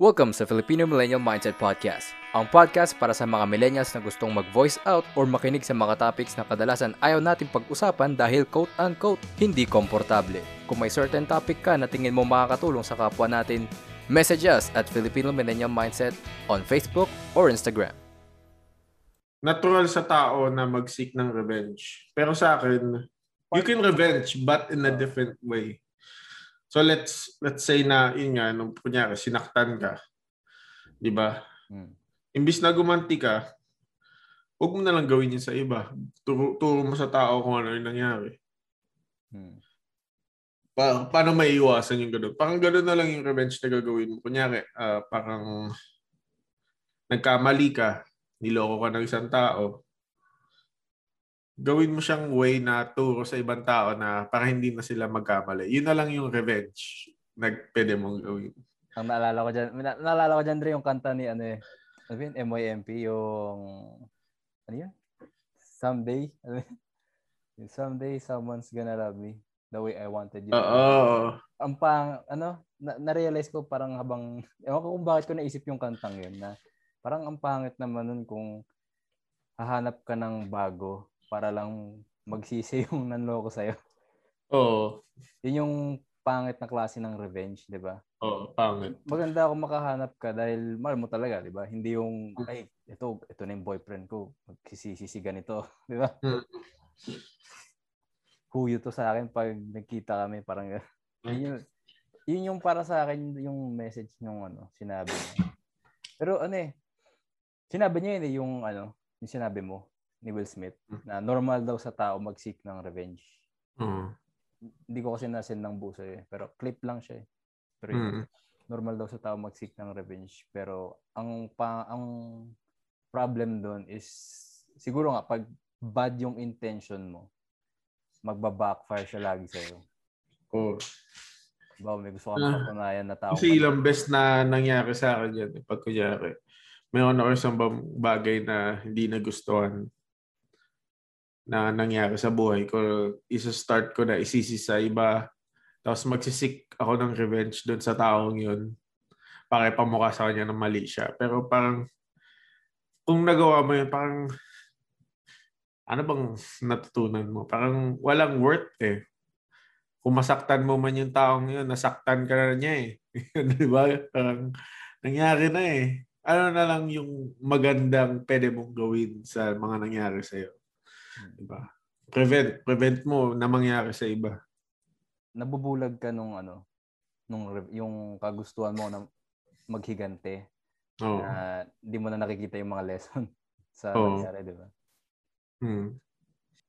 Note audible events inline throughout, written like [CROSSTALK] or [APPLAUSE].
Welcome sa Filipino Millennial Mindset Podcast, ang podcast para sa mga millennials na gustong mag-voice out or makinig sa mga topics na kadalasan ayaw natin pag-usapan dahil quote-unquote hindi komportable. Kung may certain topic ka na tingin mo makakatulong sa kapwa natin, message us at Filipino Millennial Mindset on Facebook or Instagram. Natural sa tao na mag-seek ng revenge. Pero sa akin, you can revenge but in a different way. So let's let's say na yun nga nung kunyari sinaktan ka. 'Di ba? Hmm. Imbis na gumanti ka, huwag mo na lang gawin yun sa iba. Turo, turo mo sa tao kung ano yung nangyari. Hmm. Pa, paano may iwasan yung gano'n? Parang gano'n na lang yung revenge na gagawin mo. Kunyari, uh, parang nagkamali ka, niloko ka ng isang tao, gawin mo siyang way na turo sa ibang tao na para hindi na sila magkamali. Yun na lang yung revenge na pwede mong gawin. Ang naalala ko dyan, naalala ko dyan rin yung kanta ni ano eh, ano yun, MYMP, yung, ano yun? Someday, ano Someday someone's gonna love me the way I wanted you. Oo. Ang pang, ano, na, na-realize ko parang habang, ewan ko kung bakit ko naisip yung kantang yun na parang ang pangit naman nun kung hahanap ka ng bago para lang magsisi [LAUGHS] yung nanloko sa'yo. Oo. Yun yung pangit na klase ng revenge, di ba? Oo, pangit. Maganda kung makahanap ka dahil mahal mo talaga, di ba? Hindi yung, ay, ito, ito na yung boyfriend ko. Magsisisi si ganito, [LAUGHS] di ba? Hmm. Huyo to sa akin pag nagkita kami, parang [LAUGHS] yun yung, yun yung para sa akin yung message nung ano, sinabi niya. Pero ano eh, sinabi niya yun eh, yung ano, yung sinabi mo, ni Will Smith hmm. na normal daw sa tao mag-seek ng revenge. Mm. Hindi ko kasi nasin ng buso eh. Pero clip lang siya eh. Pero mm. normal daw sa tao mag-seek ng revenge. Pero ang pa, ang problem doon is siguro nga pag bad yung intention mo, magba-backfire siya lagi sa'yo. Oo. Oh. Ba, may gusto kang uh, patunayan na tao. Kasi ilang best na nangyari sa akin yan. Eh, pag kunyari, mayroon ako isang bagay na hindi nagustuhan na nangyari sa buhay ko, isa-start ko na isisi sa iba. Tapos magsisik ako ng revenge doon sa taong yun para ipamukha sa kanya ng mali siya. Pero parang, kung nagawa mo yun, parang, ano bang natutunan mo? Parang walang worth eh. Kung masaktan mo man yung taong yun, nasaktan ka na niya eh. [LAUGHS] Di ba? Parang nangyari na eh. Ano na lang yung magandang pwede mong gawin sa mga nangyari sa'yo? Diba? Prevent, prevent mo na mangyari sa iba. Nabubulag ka nung ano, nung yung kagustuhan mo na maghigante. Oh. Na hindi mo na nakikita yung mga lesson [LAUGHS] sa oh. nangyari, di ba? Hmm.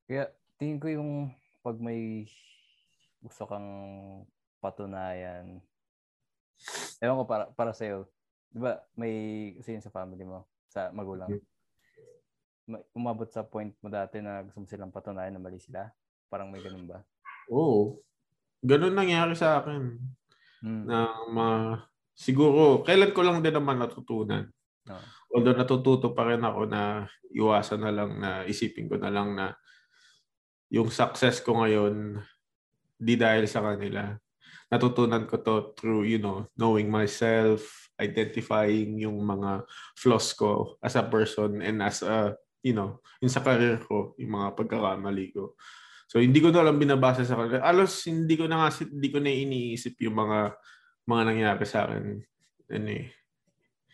Kaya tingin ko yung pag may gusto kang patunayan, ewan ko para, para sa'yo, di ba may kasi sa family mo, sa magulang, hmm umabot sa point mo dati na gusto mo silang patunayan na mali sila? Parang may ganun ba? Oo. Ganun nangyari sa akin. Hmm. Na ma siguro kailan ko lang din naman natutunan. Oh. Although natututo pa rin ako na iwasan na lang na isipin ko na lang na yung success ko ngayon di dahil sa kanila. Natutunan ko to through, you know, knowing myself, identifying yung mga flaws ko as a person and as a you know, yung sa career ko, yung mga pagkakamali ko. So hindi ko na lang binabasa sa kanila. Alos hindi ko na nga hindi ko na iniisip yung mga mga nangyari sa akin. Ano eh.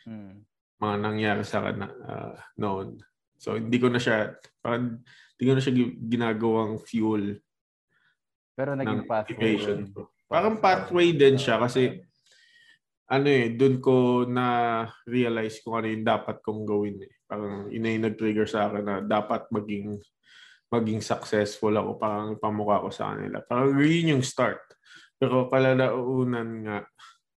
Hmm. Mga nangyari sa akin na, uh, noon. So hindi ko na siya parang hindi ko na siya ginagawang fuel. Pero naging pathway. Parang pathway din siya kasi ano eh, doon ko na realize kung ano yung dapat kong gawin eh. Parang ina yung nag-trigger sa akin na dapat maging maging successful ako parang pamukha ko sa kanila. Parang yun yung start. Pero kalalaunan nga,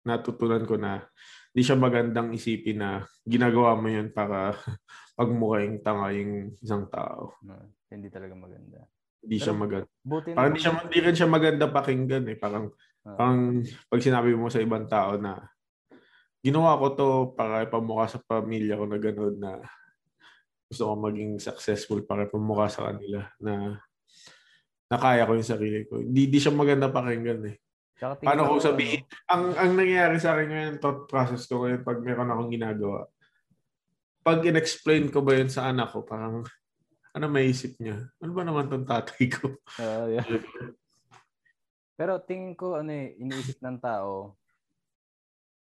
natutunan ko na hindi siya magandang isipin na ginagawa mo yun para [LAUGHS] pagmukha yung tanga yung isang tao. No, hindi talaga maganda. Hindi Pero, siya maganda. Buti parang hindi, siya, hindi rin siya maganda pakinggan eh. Parang, uh, parang pag sinabi mo sa ibang tao na ginawa ko to para ipamukha sa pamilya ko na gano'n na gusto ko maging successful para ipamukha sa kanila na nakaya ko yung sarili ko. Hindi, di siya maganda pakinggan eh. Tingin Paano ko, sabihin? Ang, ang nangyayari sa akin ngayon, thought process ko ngayon pag meron akong ginagawa, pag in-explain ko ba yun sa anak ko, parang, ano may isip niya? Ano ba naman tong tatay ko? [LAUGHS] Ah, yeah. Pero tingin ko ano eh, iniisip ng tao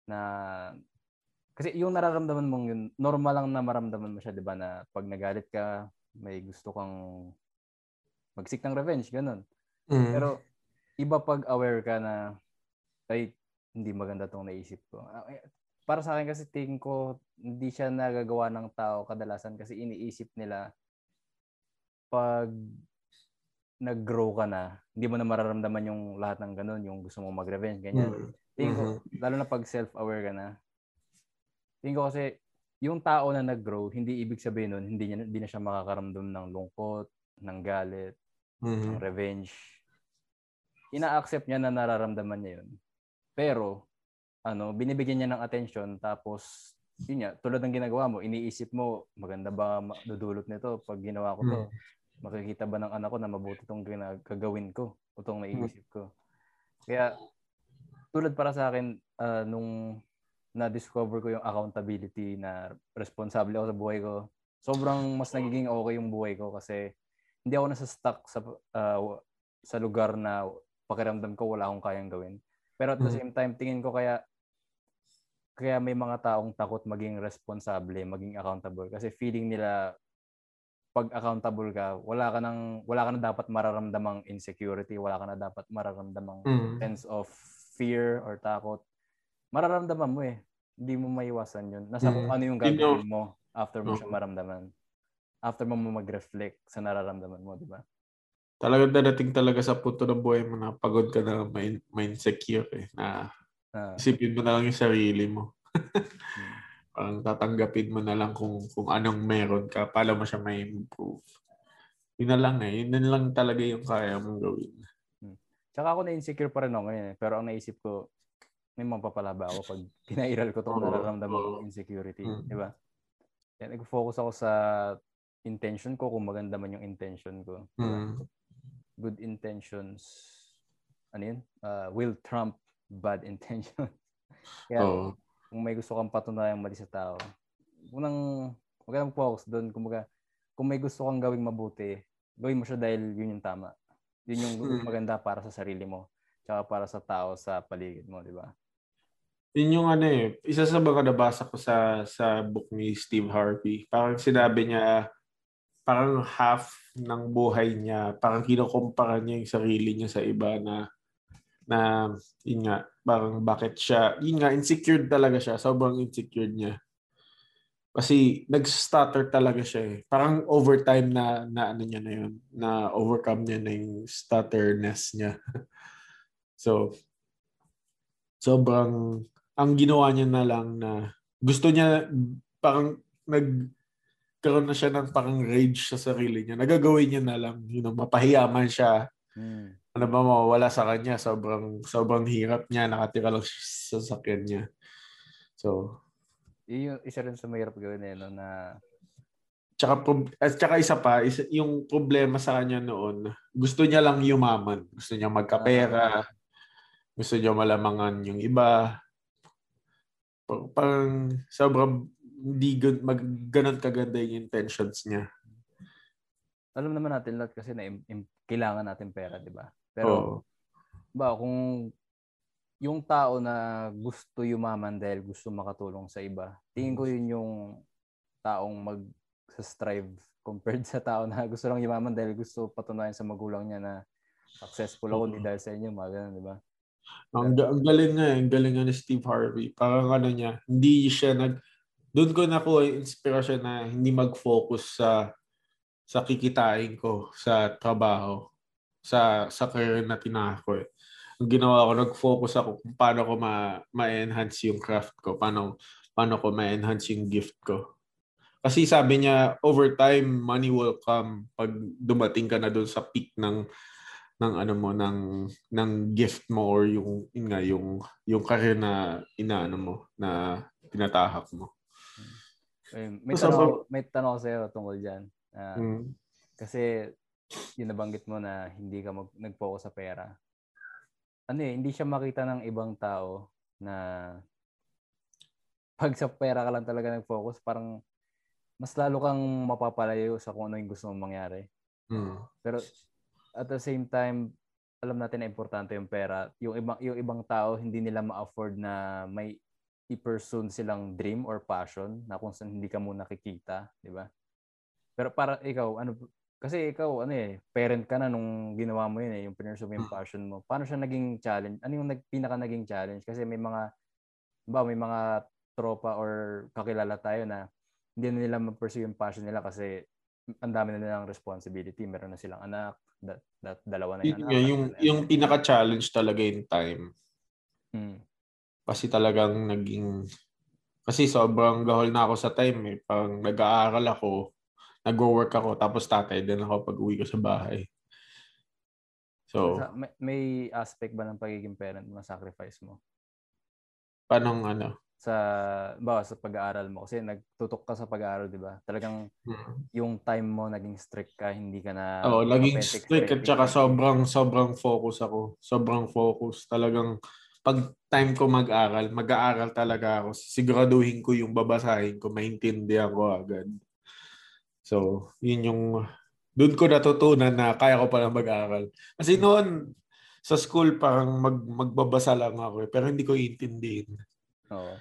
na kasi yung nararamdaman mong yun, normal lang na maramdaman mo siya, 'di ba, na pag nagalit ka, may gusto kang magsik ng revenge, ganun. Mm. Pero iba pag aware ka na ay hindi maganda tong naisip ko. Ah, eh, Para sa akin kasi tingin ko hindi siya nagagawa ng tao kadalasan kasi iniisip nila pag nag-grow ka na, hindi mo na mararamdaman yung lahat ng ganun, yung gusto mo mag-revenge, ganyan. Mm. Tingin ko, Mhm. lalo na pag self-aware ka na, tingin ko kasi, yung tao na nag-grow, hindi ibig sabihin nun, hindi, niya, hindi na siya makakaramdam ng lungkot, ng galit, ng Mhm. revenge. Ina-accept niya na nararamdaman niya yun. Pero, ano, binibigyan niya ng attention, tapos, yun nga, tulad ng ginagawa mo, iniisip mo, maganda ba madudulot nito pag ginawa ko to? Mm. Makikita ba ng anak ko na mabuti itong gagawin ko o itong naiisip ko? Kaya, tulad para sa akin, ah, nung na-discover ko yung accountability na responsable ako sa buhay ko, sobrang mas nagiging okay yung buhay ko kasi hindi ako nasa stuck sa ah, sa lugar na pakiramdam ko wala akong kayang gawin. Pero at the Mm. same time, tingin ko kaya kaya may mga taong takot maging responsable, maging accountable kasi feeling nila pag accountable ka, wala ka nang wala ka na dapat mararamdamang insecurity, wala ka na dapat mararamdamang Mm. sense of fear or takot. Mararamdaman mo eh. Hindi mo maiwasan yun. Nasa Mm. ano yung Yun gagawin mo after mo Oo. siya maramdaman. After mo mag-reflect sa nararamdaman mo, di ba? Talagang dadating talaga sa punto ng buhay mo na pagod ka na may, may insecure eh. Na Ah, isipin mo na lang yung sarili mo. hmm. Parang tatanggapin mo na lang kung, kung anong meron ka. Paano mo siya may improve. Yun na lang eh. Yun na lang talaga yung kaya mong gawin. Tsaka ako na-insecure pa rin ako ngayon eh. Pero ang naisip ko, may mapapalaba ako pag pinairal ko itong nararamdaman kong insecurity. Mm. Di ba? Yan, nag-focus ako sa intention ko kung maganda man yung intention ko. Di ba? Mm. Good intentions, ano yun? Uh, will trump bad [LAUGHS] intentions. Kaya Oo. kung may gusto kang patunayang mali sa tao, unang huwag ka focus doon. Kumbaga, kung may gusto kang gawing mabuti, gawin mo siya dahil yun yung tama. Yun yung Hmm. maganda para sa sarili mo. Tsaka para sa tao sa paligid mo, di ba? Yun yung ano eh. Isa sa mga nabasa ko sa sa book ni Steve Harvey. Parang sinabi niya, parang half ng buhay niya, parang kinukumpara niya yung sarili niya sa iba na na yun nga, parang bakit siya, yun nga, insecure talaga siya. Sobrang insecure niya. Kasi nag-stutter talaga siya eh. Parang overtime na, na ano niya na yun, na overcome niya na yung stutterness niya. [LAUGHS] so, sobrang, ang ginawa niya na lang na, gusto niya, parang nagkaroon na siya ng parang rage sa sarili niya. Nagagawin niya na lang, you know, mapahiyaman siya, Hmm. ano ba mawawala sa kanya, sobrang sobrang hirap niya, nakatira lang sa sakyan niya. So, Yun yung isa rin sa mahirap gawin eh, no, na tsaka, at tsaka isa pa, isa, yung problema sa kanya noon, gusto niya lang yumaman. Gusto niya magkapera, gusto niya malamangan yung iba. Pa- Parang sobrang hindi good, mag, ganun kaganda yung intentions niya. alam naman natin lahat kasi na im- im- kailangan natin pera, di ba? Pero Oo. ba kung yung tao na gusto yumaman dahil gusto makatulong sa iba, tingin ko yun yung taong mag strive compared [LAUGHS] sa tao na gusto lang yumaman dahil gusto patunayan sa magulang niya na successful ako hindi dahil sa inyo, mga ganun, di ba? Ang, ang galing nga, eh, ang galing nga ni Steve Harvey. Parang ano niya, hindi siya nag... Doon ko nakuha yung inspirasyon na hindi mag-focus sa sa kikitain ko sa trabaho, sa sa career na tinako eh. Ang ginawa ko, nag-focus ako kung paano ko ma, ma-enhance yung craft ko, paano, paano ko ma-enhance yung gift ko. Kasi sabi niya, over time, money will come pag dumating ka na doon sa peak ng ng ano mo ng ng gift mo or yung yun nga yung yung career na inaano mo na tinatahak mo. Eh, may So, tanong, may tanong ako sa'yo tungkol dyan. Ah, Mm. Kasi, yun nabanggit mo na hindi ka mag, nag-focus sa pera. ano eh, hindi siya makita ng ibang tao na [LAUGHS] pag sa pera ka lang talaga nag-focus, parang mas lalo kang mapapalayo sa kung ano yung gusto mong mangyari. Mm. Pero at the same time, alam natin na importante yung pera. Yung ibang yung ibang tao hindi nila ma-afford na may i-pursue silang dream or passion na kung saan hindi ka mo nakikita, di ba? Pero para ikaw, ano kasi ikaw ano eh, parent ka na nung ginawa mo yun eh, yung pursue mo yung passion mo. Paano siya naging challenge? Ano yung nag, pinaka naging challenge? Kasi may mga ba may mga tropa or kakilala tayo na hindi na nila ma-pursue yung passion nila kasi ang dami na nilang responsibility. Meron na silang anak, da, da, dalawa na yung Yun nga, yung, yung pinaka-challenge talaga yung time. Hmm. Kasi talagang naging... Kasi sobrang gahol na ako sa time eh. Parang nag-aaral ako, nag-work ako, tapos tatay din ako pag uwi ko sa bahay. So, may, may aspect ba ng pagiging parent na sacrifice mo? paano ano? Sa, ba, sa pag-aaral mo? Kasi nagtutok ka sa pag-aaral, di ba? Talagang Hmm. yung time mo naging strict ka, hindi ka na... Oo, naging strict at saka sobrang sobrang focus ako. Sobrang focus. Talagang pag time ko mag-aral, mag-aaral talaga ako. Siguraduhin ko yung babasahin ko, maintindihan ko agad. So, yun yung doon ko natutunan na kaya ko pala mag-aral. Kasi noon sa school parang mag, magbabasa lang ako eh, pero hindi ko iintindihin. Oo.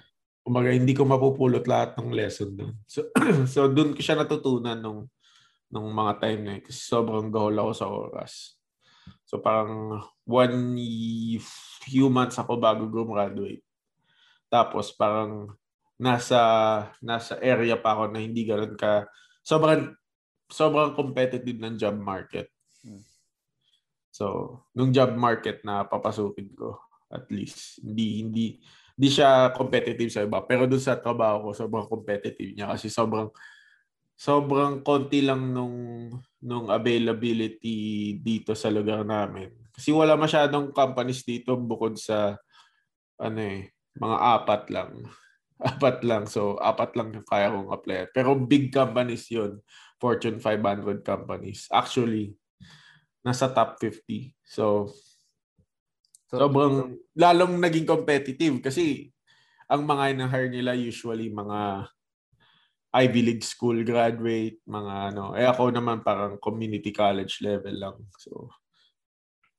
Kumbaga, hindi ko mapupulot lahat ng lesson doon. So, [CLEARS THROAT] so doon ko siya natutunan nung nung mga time na yun. Kasi sobrang gahol ako sa oras. So parang one few months ako bago graduate. Tapos parang nasa nasa area pa ako na hindi ganoon ka sobrang sobrang competitive ng job market. Hmm. So, nung job market na papasukin ko at least hindi hindi hindi siya competitive sa iba pero dun sa trabaho ko sobrang competitive niya kasi sobrang sobrang konti lang nung nung availability dito sa lugar namin. Kasi wala masyadong companies dito bukod sa ano eh, mga apat lang. [LAUGHS] Apat lang. So, apat lang yung kaya kong apply. Pero big companies yun. Fortune 500 companies. Actually, nasa top 50. So, So, sobrang lalong naging competitive kasi ang mga in-hire nila usually mga Ivy League school graduate, mga ano. Eh ako naman parang community college level lang. So,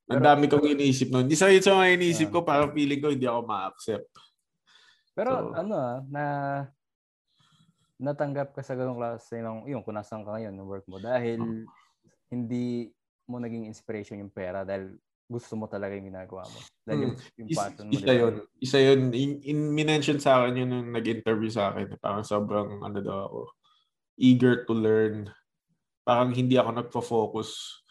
ang dami kong iniisip noon. Isa yun sa mga iniisip Ah. ko, parang feeling ko hindi ako ma-accept. Pero So- ano ah, na natanggap ka sa ganung klase ng yung kung nasan ka ngayon ng work mo dahil Hmm. hindi mo naging inspiration yung pera dahil gusto mo talaga yung ginagawa mo. Dahil yung, yung Is, passion mo. isa yun. Isa yun. In, in, minention sa akin yun nung nag-interview sa akin. Parang sobrang ano daw ako. Eager to learn. Parang hindi ako nagpo-focus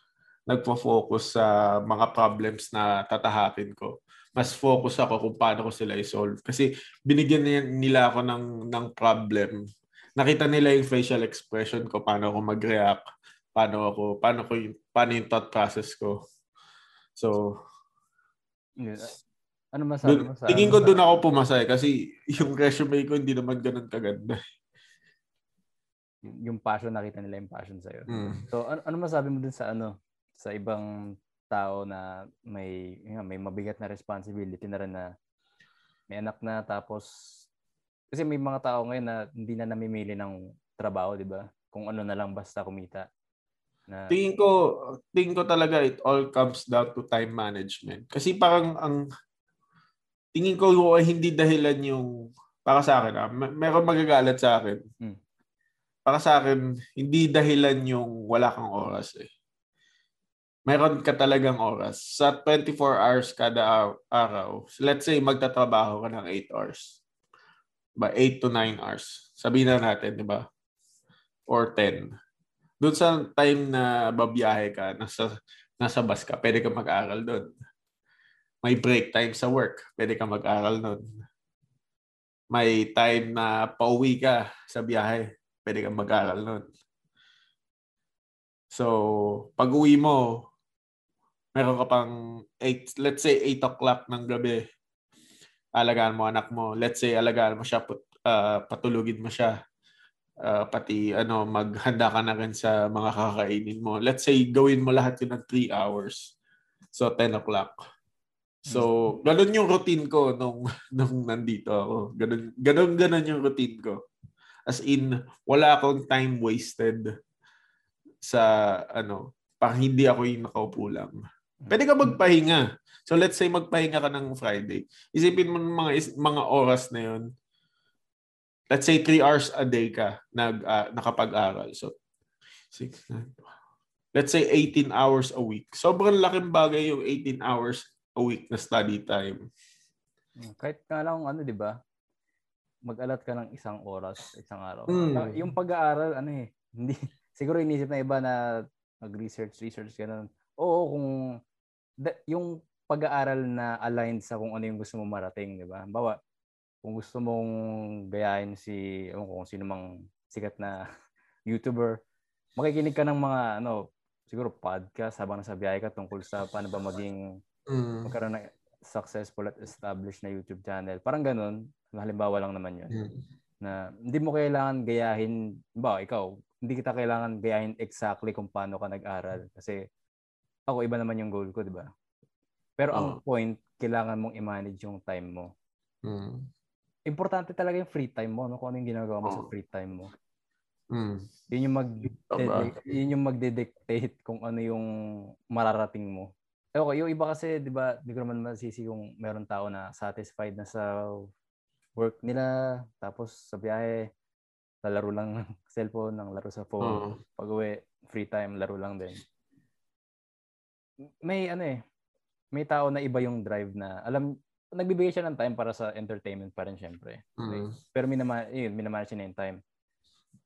nagpo-focus sa mga problems na tatahakin ko. Mas focus ako kung paano ko sila i-solve. Kasi binigyan nila ako ng, ng problem. Nakita nila yung facial expression ko, paano ako mag-react, paano ako, paano ko yung, paano yung thought process ko. So, Yun. Ano masabi mo sa tingin ano ko doon ako pumasay kasi yung resume ko hindi naman ganun kaganda. yung passion nakita nila yung passion sa iyo. Mm. So ano, ano masabi mo dun sa ano sa ibang tao na may yun may mabigat na responsibility na rin na may anak na tapos kasi may mga tao ngayon na hindi na namimili ng trabaho, 'di ba? Kung ano na lang basta kumita. Na Tingin ko, tingin ko talaga it all comes down to time management. Kasi parang ang tingin ko ay hindi dahilan yung para sa akin ah, may- meron magagalit sa akin. Mm. Para sa akin, hindi dahilan yung wala kang oras eh. Meron ka talagang oras. Sa 24 hours kada ar- araw, let's say magtatrabaho ka ng 8 hours. Ba 8 to 9 hours. Sabihin na natin, di ba? Or 10. Doon sa time na babiyahe ka, nasa, nasa bus ka, pwede ka mag-aral doon. May break time sa work, pwede ka mag-aral doon. May time na pauwi ka sa biyahe, pwede kang mag-aral nun. So, pag uwi mo, meron ka pang 8, let's say 8 o'clock ng gabi, alagaan mo anak mo. Let's say alagaan mo siya, put, ah, patulugin mo siya. Ah, pati ano, maghanda ka na rin sa mga kakainin mo. Let's say gawin mo lahat yun ng 3 hours. So, 10 o'clock. So, ganun yung routine ko nung, [LAUGHS] nung nandito ako. Ganun, ganun, ganun yung routine ko. As in, wala akong time wasted sa, ano, pang hindi ako yung nakaupo lang. Pwede ka magpahinga. So, let's say magpahinga ka ng Friday. Isipin mo mga, mga oras na yun. Let's say 3 hours a day ka nag, uh, nakapag-aral. So, 6, 9, let's say 18 hours a week. Sobrang laking bagay yung 18 hours a week na study time. Kahit nga lang ano, 'di ba? Mag-alat ka ng isang oras, isang araw. Mm. Yung pag-aaral ano eh, [LAUGHS] hindi siguro inisip na iba na mag-research, research ganun. Oo, kung da, yung pag-aaral na aligned sa kung ano yung gusto mo marating, 'di ba? Bawa kung gusto mong gayahin si um, kung sino mang sikat na [LAUGHS] YouTuber, makikinig ka ng mga ano, siguro podcast habang nasa biyahe ka tungkol sa paano ba maging mm. magkaroon ng successful at established na YouTube channel. Parang ganun. Halimbawa lang naman yun. Mm. Na hindi mo kailangan gayahin, ba ikaw, hindi kita kailangan gayahin exactly kung paano ka nag-aral. Kasi ako, iba naman yung goal ko, di ba? Pero oh. ang point, kailangan mong i-manage yung time mo. Mm. Importante talaga yung free time mo, no? kung ano yung ginagawa mo oh. sa free time mo. Mm. Yun yung mag yun yung magde-dictate kung ano yung mararating mo. Eh, okay, yung iba kasi, 'di ba, di ko naman masisi kung meron tao na satisfied na sa work nila, tapos sa biyahe, lalaro lang ng [LAUGHS] cellphone, ng laro sa phone. Uh-huh. Pag-uwi, free time, laro lang din. May ano eh, may tao na iba yung drive na, alam, nagbibigay siya ng time para sa entertainment pa rin syempre. Uh-huh. Pero minama, yun, minamanage niya yung time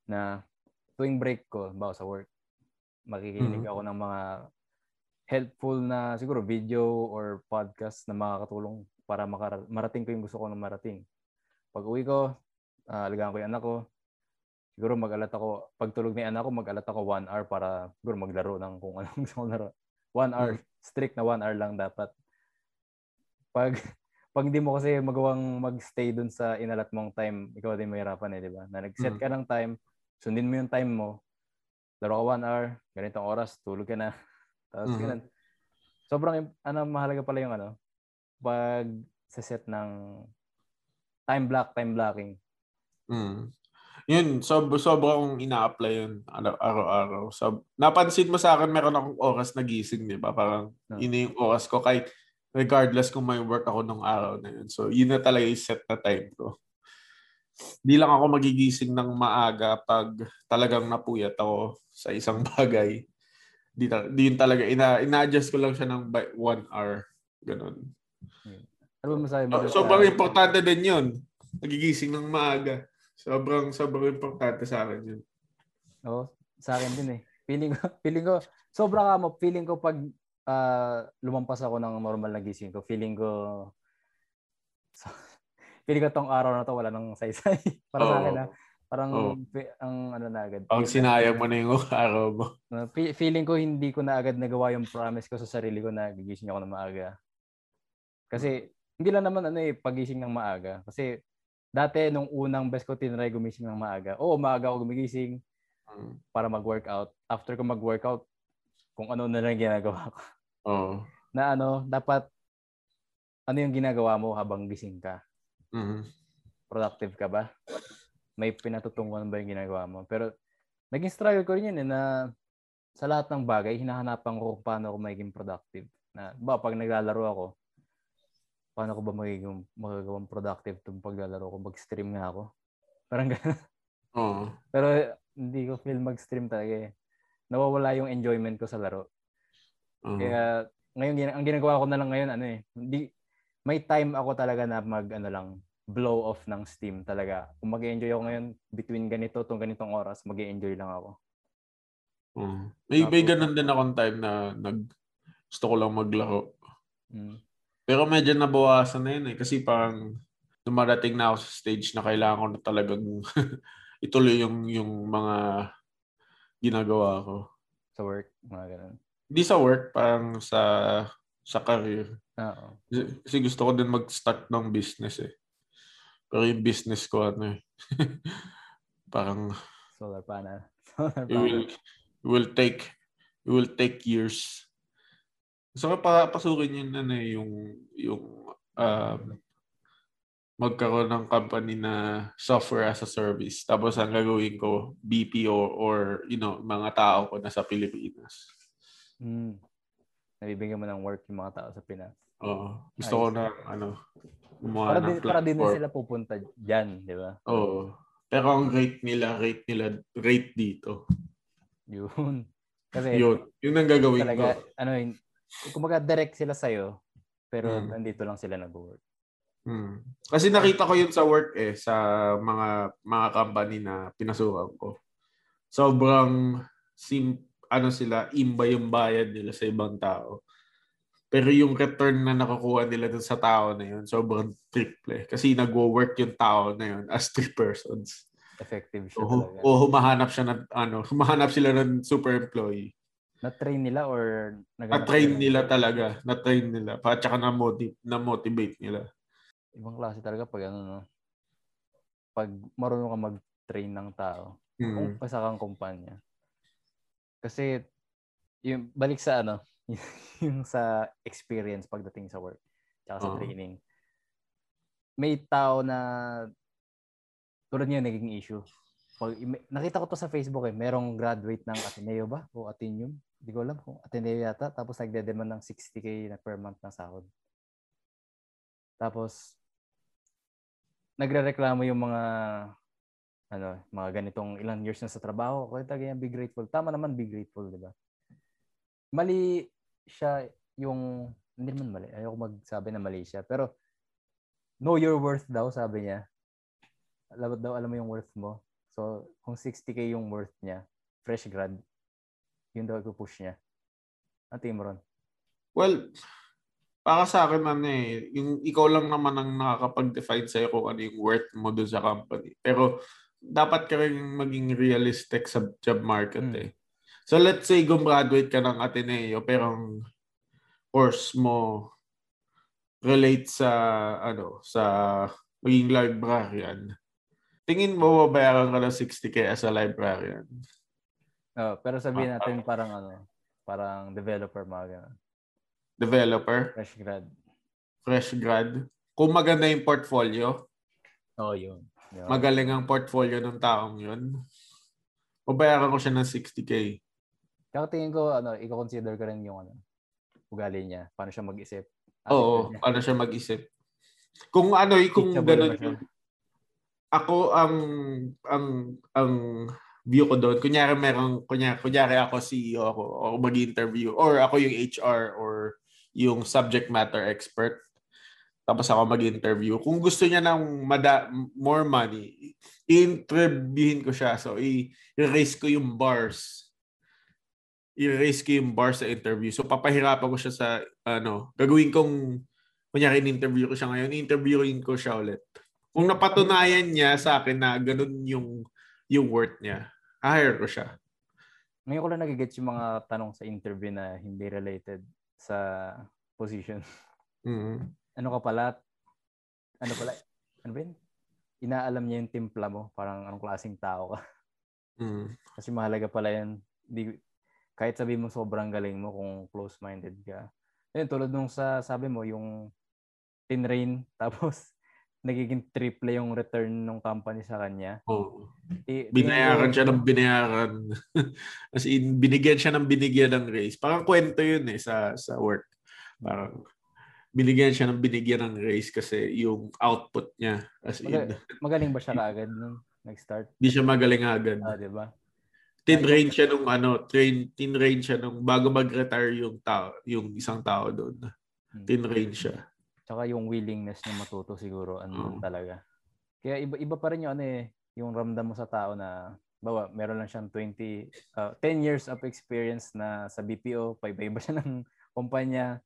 na tuwing break ko, bawa sa work, makikinig uh-huh. ako ng mga helpful na siguro video or podcast na makakatulong para makar- marating ko yung gusto ko na marating. Pag uwi ko, uh, alagaan ko yung anak ko. Siguro mag-alat ako, pag tulog ni anak ko, mag-alat ako one hour para siguro maglaro ng kung anong gusto ko laro. One hour, hmm. strict na one hour lang dapat. Pag pag hindi mo kasi magawang mag-stay dun sa inalat mong time, ikaw din mahirapan eh, di ba? Na nag-set hmm. ka ng time, sundin mo yung time mo, laro ka one hour, ganitong oras, tulog ka na. [LAUGHS] Tapos mm-hmm. ganun. Sobrang ano mahalaga pala yung ano pag sa set ng time block, time blocking. Mm. Yun, sob sobrang ina-apply yun araw-araw. So, napansin mo sa akin, meron akong oras na gising, di ba? Parang no. yun yung oras ko kahit regardless kung may work ako nung araw na yun. So, yun na talaga yung set na time ko. Di lang ako magigising ng maaga pag talagang napuyat ako sa isang [LAUGHS] bagay di, di yun talaga. Ina, ina-adjust ko lang siya ng by one hour. Ganun. Ano ba masabi mo? So, sobrang importante din yun. Nagigising ng maaga. Sobrang, sobrang importante sa akin yun. Oo, sa akin din eh. Feeling ko, [LAUGHS] feeling ko, sobra ka mo, feeling ko pag uh, lumampas ako ng normal na gising ko, feeling ko, so, [LAUGHS] feeling ko tong araw na to wala nang saysay. [LAUGHS] Para oh. sa akin na, ah. Parang oh. ang ano na agad. Ang sinayang mo na yung [LAUGHS] araw mo. Feeling ko hindi ko na agad nagawa yung promise ko sa sarili ko na gigising ako ng maaga. Kasi hindi lang naman ano eh pagising ng maaga. Kasi dati nung unang best ko tinry gumising ng maaga. Oo, maaga ako gumigising hmm. para mag-workout. After ko mag-workout, kung ano na lang ginagawa ko. Oh. Na ano, dapat ano yung ginagawa mo habang gising ka? Mm-hmm. Productive ka ba? may pinatutunguhan ba yung ginagawa mo. Pero naging struggle ko rin yun eh, na sa lahat ng bagay, hinahanapan ko kung paano ako magiging productive. Na, ba, pag naglalaro ako, paano ko ba magiging magagawang productive itong paglalaro ko? Mag-stream nga ako. Parang gano'n. [LAUGHS] Oo. Pero hindi ko feel mag-stream talaga eh. Nawawala yung enjoyment ko sa laro. Uh-huh. Kaya ngayon ang ginagawa ko na lang ngayon ano eh, hindi may time ako talaga na mag ano lang blow off ng steam talaga. Kung mag enjoy ako ngayon, between ganito tong ganitong oras, mag enjoy lang ako. Mm. May, may ganun din akong time na nag gusto ko lang maglaro. Mm. Pero medyo nabawasan na yun eh. Kasi parang dumarating na ako sa stage na kailangan ko na talagang [LAUGHS] ituloy yung, yung mga ginagawa ko. Sa work, mga ganun. Hindi sa work, parang sa sa career. Oo. Kasi gusto ko din mag-start ng business eh. Pero yung business ko, ano eh, [LAUGHS] parang... Solar panel. [LAUGHS] Solar panel. It will, it will take, it will take years. Gusto ko pa pasukin yun ano, eh, yung yung um, magkaroon ng company na software as a service. Tapos ang gagawin ko, BPO or, you know, mga tao ko na sa Pilipinas. Mm. Nabibigyan mo ng work yung mga tao sa Pinas. Oo. Gusto ko na, ano, gumawa para din, Para din sila pupunta dyan, di ba? Oo. Pero ang rate nila, rate nila, rate dito. Yun. Kasi, yun. Yun ang gagawin talaga, ko. Ano yun, kumaga direct sila sa'yo, pero hmm. nandito lang sila nag-work. Hmm. Kasi nakita ko yun sa work eh, sa mga mga company na pinasukan ko. Sobrang sim ano sila, imba yung bayad nila sa ibang tao. Pero yung return na nakukuha nila dun sa tao na yun, sobrang triple. Kasi nagwo-work yung tao na yun as three persons. Effective siya o, talaga. O humahanap siya ng, ano, humahanap sila ng super employee. Na-train nila or Na-train nila talaga. Na-train nila. Pa, tsaka na-motivate, na-motivate nila ibang klase talaga pag ano no. Pag marunong ka mag-train ng tao. Mm. Kung pasa kang kumpanya. Kasi yung balik sa ano, [LAUGHS] yung sa experience pagdating sa work tsaka sa uh-huh. training. May tao na tulad niya naging issue. Pag, nakita ko to sa Facebook eh, merong graduate ng Ateneo ba? O Ateneum? Hindi ko alam kung Ateneo yata. Tapos nagde-demand ng 60k na per month na sahod. Tapos, nagrereklamo yung mga ano, mga ganitong ilang years na sa trabaho, kaya talaga be grateful. Tama naman, be grateful, di ba? Mali siya yung, hindi naman mali, ayoko magsabi na mali siya, pero know your worth daw, sabi niya. Alam daw, alam mo yung worth mo. So, kung 60k yung worth niya, fresh grad, yun daw i-push niya. Ang mo ron? Well, para sa akin man eh, yung ikaw lang naman ang nakakapag-define sa'yo kung ano yung worth mo doon sa company. Pero dapat ka rin maging realistic sa job market hmm. eh. So let's say gumraduate ka ng Ateneo pero ang course mo relate sa ano sa maging librarian. Tingin mo babayaran ka ng 60k as a librarian? Oh, pero sabihin natin parang ano, parang developer mga ganun developer. Fresh grad. Fresh grad. Kung maganda yung portfolio. Oo, oh, yun. Yun. Magaling ang portfolio ng taong yun. Pabayaran ko siya ng 60k. Kaya tingin ko, ano, i-consider ko rin yung ano, ugali niya. Paano siya mag-isip. Oo, niya. paano siya mag-isip. Kung ano, kung ganun yung, ako ang ang ang view ko doon. Kunyari merong kunyari, kunyari ako CEO ako o mag-interview or ako yung HR or yung subject matter expert. Tapos ako mag-interview. Kung gusto niya ng mada- more money, i-interviewin ko siya. So, i-raise ko yung bars. I-raise ko yung bars sa interview. So, papahirapan ko siya sa, ano, gagawin kong, kunyari, in-interview ko siya ngayon, i-interviewin ko siya ulit. Kung napatunayan niya sa akin na ganun yung, yung worth niya, hire ko siya. Ngayon ko lang nagigets yung mga tanong sa interview na hindi related sa position. Mm-hmm. Ano ka pala? Ano pala? Ano ba yun? Inaalam niya yung timpla mo. Parang anong klaseng tao ka. Mm-hmm. Kasi mahalaga pala yan. Di, kahit sabi mo sobrang galing mo kung close-minded ka. Ayun, tulad nung sa sabi mo, yung tinrain, [LAUGHS] tapos nagiging triple yung return ng company sa kanya. Oh. I, binayaran siya ng binayaran. [LAUGHS] As in, binigyan siya ng binigyan ng raise. Parang kwento yun eh sa, sa work. Parang binigyan siya ng binigyan ng raise kasi yung output niya. As in, magaling ba siya kaagad nung nag-start? Hindi siya magaling agad. Ah, di ba? Tin-rain siya nung ano, train, tin-rain siya nung bago mag-retire yung tao, yung isang tao doon. Hmm. Tin-rain siya. Tsaka yung willingness niya matuto siguro andun oh. talaga. Kaya iba iba pa rin yung ano eh, yung ramdam mo sa tao na bawa meron lang siyang 20 uh, 10 years of experience na sa BPO, paiba-iba siya ng kumpanya.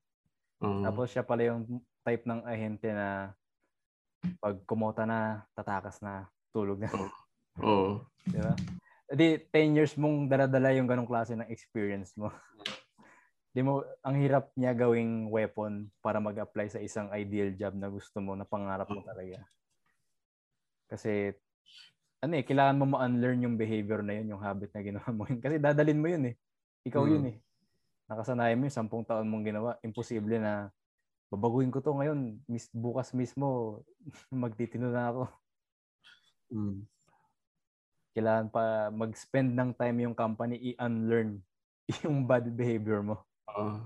Uh-huh. Tapos siya pala yung type ng ahente na pag kumota na, tatakas na, tulog na. Oo. Oh. [LAUGHS] Di ba? Di 10 years mong daladala yung ganong klase ng experience mo. di mo ang hirap niya gawing weapon para mag-apply sa isang ideal job na gusto mo na pangarap mo talaga. Kasi ano eh, kailangan mo ma-unlearn yung behavior na yun, yung habit na ginawa mo yun. [LAUGHS] Kasi dadalin mo yun eh. Ikaw mm. yun eh. Nakasanayan mo yung sampung taon mong ginawa, imposible na babaguhin ko to ngayon. Mis, bukas mismo, [LAUGHS] magtitino na ako. Mm. Kailangan pa mag-spend ng time yung company i-unlearn [LAUGHS] yung bad behavior mo. Oo.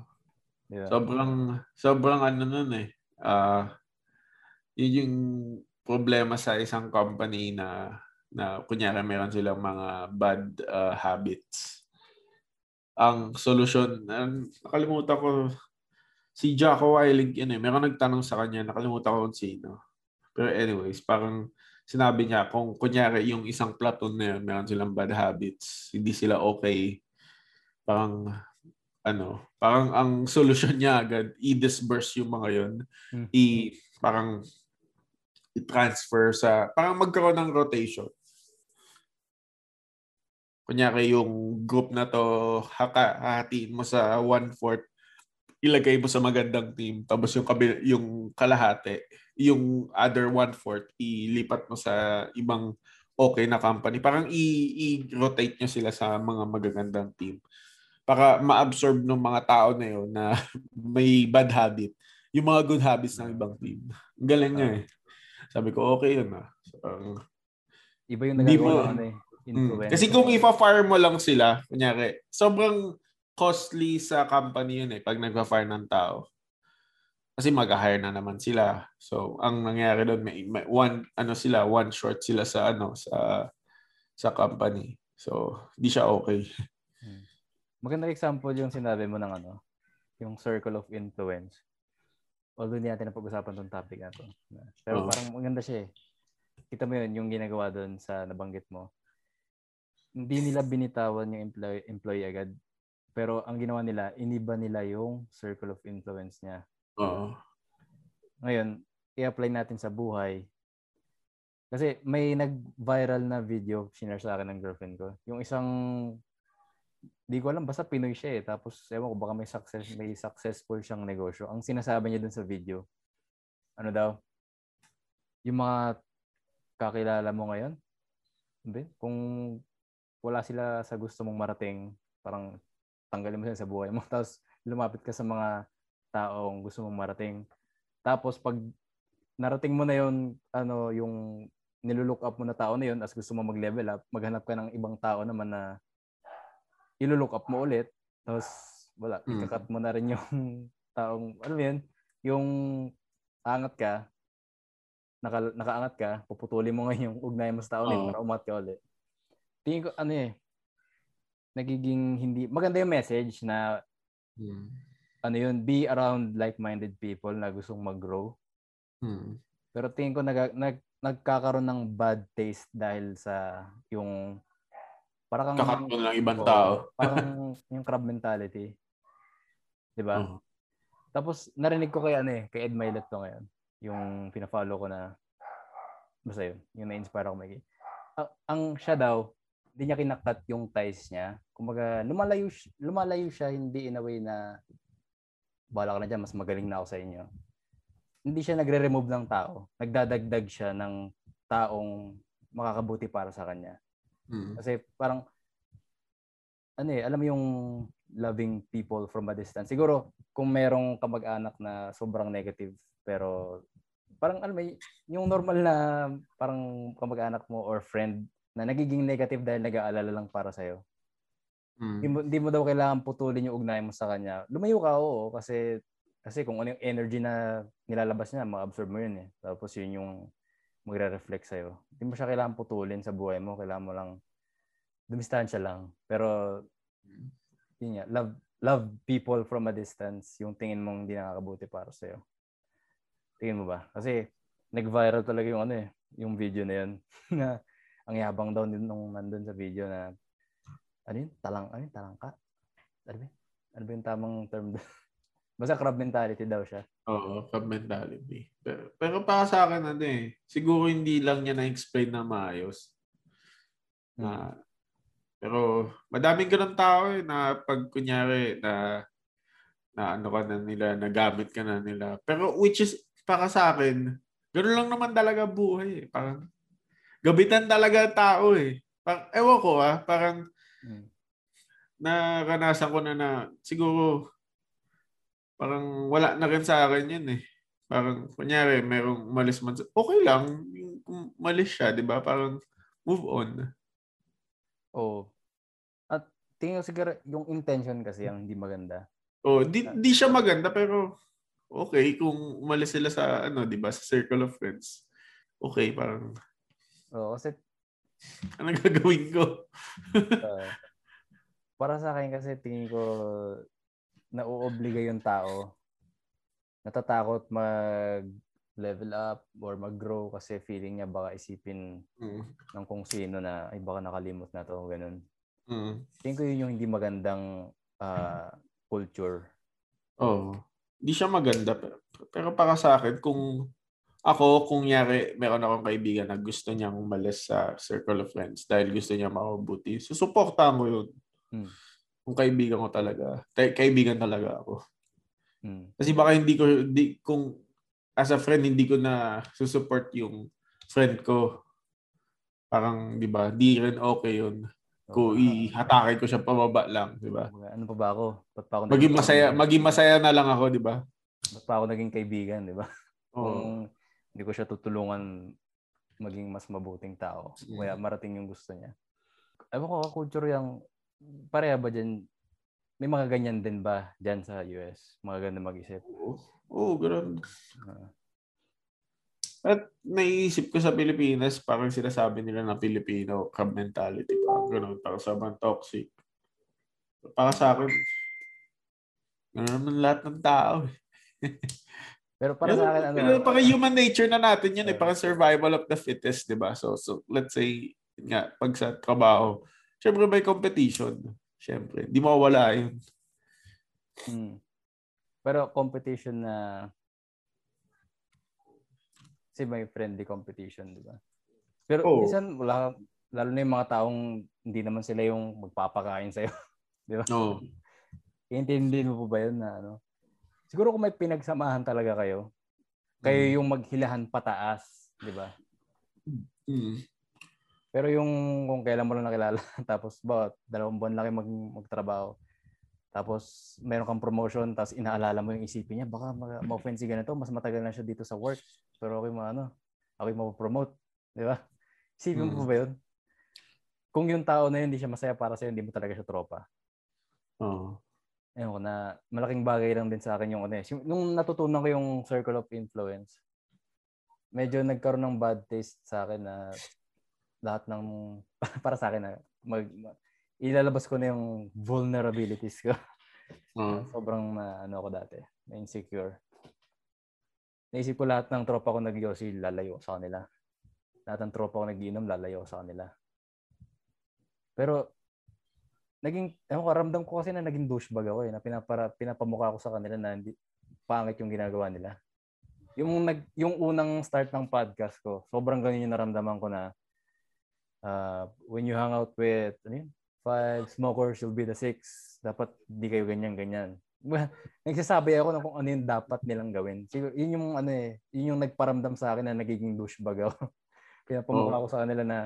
Diba? Sobrang, sobrang ano nun eh. Ah, yun yung problema sa isang company na na kunyari meron silang mga bad uh, habits. Ang solusyon, nakalimutan ko, si Jocko Willig yun eh. Meron nagtanong sa kanya, nakalimutan ko kung sino. Pero anyways, parang sinabi niya, kung kunyari yung isang platoon na yun, meron silang bad habits, hindi sila okay, parang ano, parang ang solusyon niya agad, i-disburse yung mga yun. Hmm. I, parang i-transfer sa, parang magkaroon ng rotation. Kunyari yung group na to, hatiin mo sa one-fourth, ilagay mo sa magandang team, tapos yung, kabil, yung kalahati, yung other one-fourth, ilipat mo sa ibang okay na company. Parang i-rotate nyo sila sa mga magagandang team para ma-absorb ng mga tao na yun na [LAUGHS] may bad habit. Yung mga good habits ng ibang team. Galing niya eh. Sabi ko, okay yun ah. So, Iba yung nagagawa mo- ano eh. Mm. Influence. Kasi kung ipa-fire mo lang sila, kunyari, sobrang costly sa company yun eh pag nagpa-fire ng tao. Kasi mag-hire na naman sila. So, ang nangyari doon, may, may one, ano sila, one short sila sa, ano, sa, sa company. So, di siya okay. Magandang example yung sinabi mo ng ano, yung circle of influence. Although hindi natin napag-usapan tong topic na to. Pero Oo. parang maganda siya eh. Kita mo yun, yung ginagawa doon sa nabanggit mo. Hindi nila binitawan yung employee, employee agad. Pero ang ginawa nila, iniba nila yung circle of influence niya. Oo. Ngayon, i-apply natin sa buhay. Kasi may nag-viral na video, sinare sa akin ng girlfriend ko. Yung isang, di ko alam, basta Pinoy siya eh. Tapos, ewan ko, baka may, success, may successful siyang negosyo. Ang sinasabi niya dun sa video, ano daw, yung mga kakilala mo ngayon, kung wala sila sa gusto mong marating, parang tanggalin mo sila sa buhay mo. [LAUGHS] Tapos, lumapit ka sa mga taong gusto mong marating. Tapos pag narating mo na yon ano yung nilulook up mo na tao na yon as gusto mo mag-level up, maghanap ka ng ibang tao naman na ilulook up mo ulit. Tapos wala, Mm. ikakat mo na rin yung [LAUGHS] taong, ano yun, yung angat ka, naka, nakaangat ka, puputulin mo ngayon yung ugnayan mo sa tao na Oo. para umat ka ulit. Tingin ko, ano eh, nagiging hindi, maganda yung message na Hmm. ano yun, be around like-minded people na gustong mag-grow. Hmm. Pero tingin ko nag, nag, nagkakaroon ng bad taste dahil sa yung parang Kakat mo na ng ibang tao. parang [LAUGHS] yung crab mentality. 'Di ba? Oo. Tapos narinig ko kay ano eh, kay Ed Milet to ngayon. Yung pina-follow ko na basta yun, yung na-inspire ako may ang, ang siya daw, hindi niya kinakat yung ties niya. Kumbaga, lumalayo, lumalayo siya hindi in a way na bala ka na dyan, mas magaling na ako sa inyo. Hindi siya nagre-remove ng tao. Nagdadagdag siya ng taong makakabuti para sa kanya. Hmm. Kasi parang, ano eh, alam mo yung loving people from a distance. Siguro, kung merong kamag-anak na sobrang negative, pero parang alam mo, yung normal na parang kamag-anak mo or friend na nagiging negative dahil nag-aalala lang para sa'yo. Hmm. Hindi mo, di mo daw kailangan putulin yung ugnayan mo sa kanya. Lumayo ka, oo. Kasi, kasi kung ano yung energy na nilalabas niya, ma-absorb mo yun eh. Tapos yun yung magre-reflect sa'yo. Hindi mo siya kailangan putulin sa buhay mo. Kailangan mo lang, dumistansya lang. Pero, yun nga, love, love people from a distance. Yung tingin mong hindi nakakabuti para sa'yo. Tingin mo ba? Kasi, nag-viral talaga yung ano eh, yung video na yun. [LAUGHS] na ang yabang daw din nung nandun sa video na ano yun? Talang, ano yun? Talangka? Ano ba yun? Ano ba yung tamang term doon? [LAUGHS] Basta crab mentality daw siya. Oo, crab mentality. Pero, pero para sa akin, ano eh, siguro hindi lang niya na-explain na maayos. Na, pero madaming ganun tao eh, na pag kunyari na na ano ka na nila, nagamit ka na nila. Pero which is, para sa akin, ganun lang naman talaga buhay eh. Parang, gabitan talaga tao eh. Parang, ewan ko ah, parang, Mm. naranasan ko na na siguro parang wala na rin sa akin yun eh. Parang, kunyari, merong malis man. Okay lang, kung malis siya, di ba? Parang, move on. Oo. Oh. At tingin ko siguro, yung intention kasi ang hindi maganda. Oh, di, di siya maganda, pero okay kung umalis sila sa, ano, di ba, sa circle of friends. Okay, parang, Oo, oh, kasi ano gagawin ko? [LAUGHS] uh, para sa akin kasi tingin ko nauobliga yung tao. Natatakot mag level up or mag-grow kasi feeling niya baka isipin mm. ng kung sino na ay baka nakalimot na to ganun. Mm. Tingin ko yun yung hindi magandang uh, culture. Oh. Hindi siya maganda pero, pero para sa akin kung ako kung yari meron akong kaibigan na gusto niyang umalis sa circle of friends dahil gusto niya makabuti, susuportahan ko yun. Mm. Kung kaibigan ko talaga. Kaibigan talaga ako. Hmm. Kasi baka hindi ko, di, kung as a friend, hindi ko na susupport yung friend ko. Parang, di ba, di rin okay yun. Kung ihatake ko siya pababa lang, di ba? Ano pa ba ako? Ba't pa ako maging masaya, maging masaya na lang ako, di ba? Ba't pa ako naging kaibigan, di ba? Oh. Kung hindi ko siya tutulungan maging mas mabuting tao. Kaya marating yung gusto niya. Ewan ko, culture yung pareha ba dyan? May mga ganyan din ba dyan sa US? Mga ganyan mag-isip? Oo, oo ganun. Uh, at naiisip ko sa Pilipinas, parang sinasabi nila na Filipino crab mentality. Parang ganun, parang sobrang toxic. Para sa akin, gano'n naman lahat ng tao. [LAUGHS] Eh. pero para sa akin, ano? Pero parang human nature na natin yun eh. Parang survival of the fittest, di ba? So, so let's say, nga, pag sa trabaho, syempre may competition. Syempre, di mawala yun. Hmm. Pero competition na kasi may friendly competition, di ba? Pero oh. minsan wala lalo na yung mga taong hindi naman sila yung magpapakain sa'yo. [LAUGHS] di ba? Oo. Oh. Iintindihin mo po ba yun na ano? Siguro kung may pinagsamahan talaga kayo, kayo hmm. yung maghilahan pataas, di ba? Mm. Pero yung kung kailan mo lang nakilala, [LAUGHS] tapos ba, dalawang buwan lang kayo mag, magtrabaho, tapos meron kang promotion, tapos inaalala mo yung isipin niya, baka ma-offend si ganito, mas matagal na siya dito sa work. Pero okay mo ano, okay mo promote, di ba? Isipin mo mm. ba yun? Kung yung tao na yun hindi siya masaya para sa'yo, hindi mo talaga siya tropa. Oo. Uh. Ayun ko na, malaking bagay lang din sa akin yung ano eh. Nung natutunan ko yung circle of influence, medyo nagkaroon ng bad taste sa akin na lahat ng [LAUGHS] para sa akin na mag, ilalabas ko na yung vulnerabilities ko. Uh-huh. [LAUGHS] Sobrang na ano ko dati, na insecure. Naisip ko lahat ng tropa ko nag-yosi, lalayo sa kanila. Lahat ng tropa ko nag-inom, lalayo sa kanila. Pero, naging, ewan ko, ramdam ko kasi na naging douchebag ako eh, na pinapara, pinapamukha ko sa kanila na hindi, pangit yung ginagawa nila. Yung, nag, yung unang start ng podcast ko, sobrang ganyan yung naramdaman ko na uh, when you hang out with, ano yun? Five smokers, you'll be the six. Dapat di kayo ganyan-ganyan. [LAUGHS] Nagsasabi ako ng kung ano yung dapat nilang gawin. Siguro, yun yung ano eh, yun yung nagparamdam sa akin na nagiging douchebag ako. [LAUGHS] Pinapamukha oh. ko sa kanila na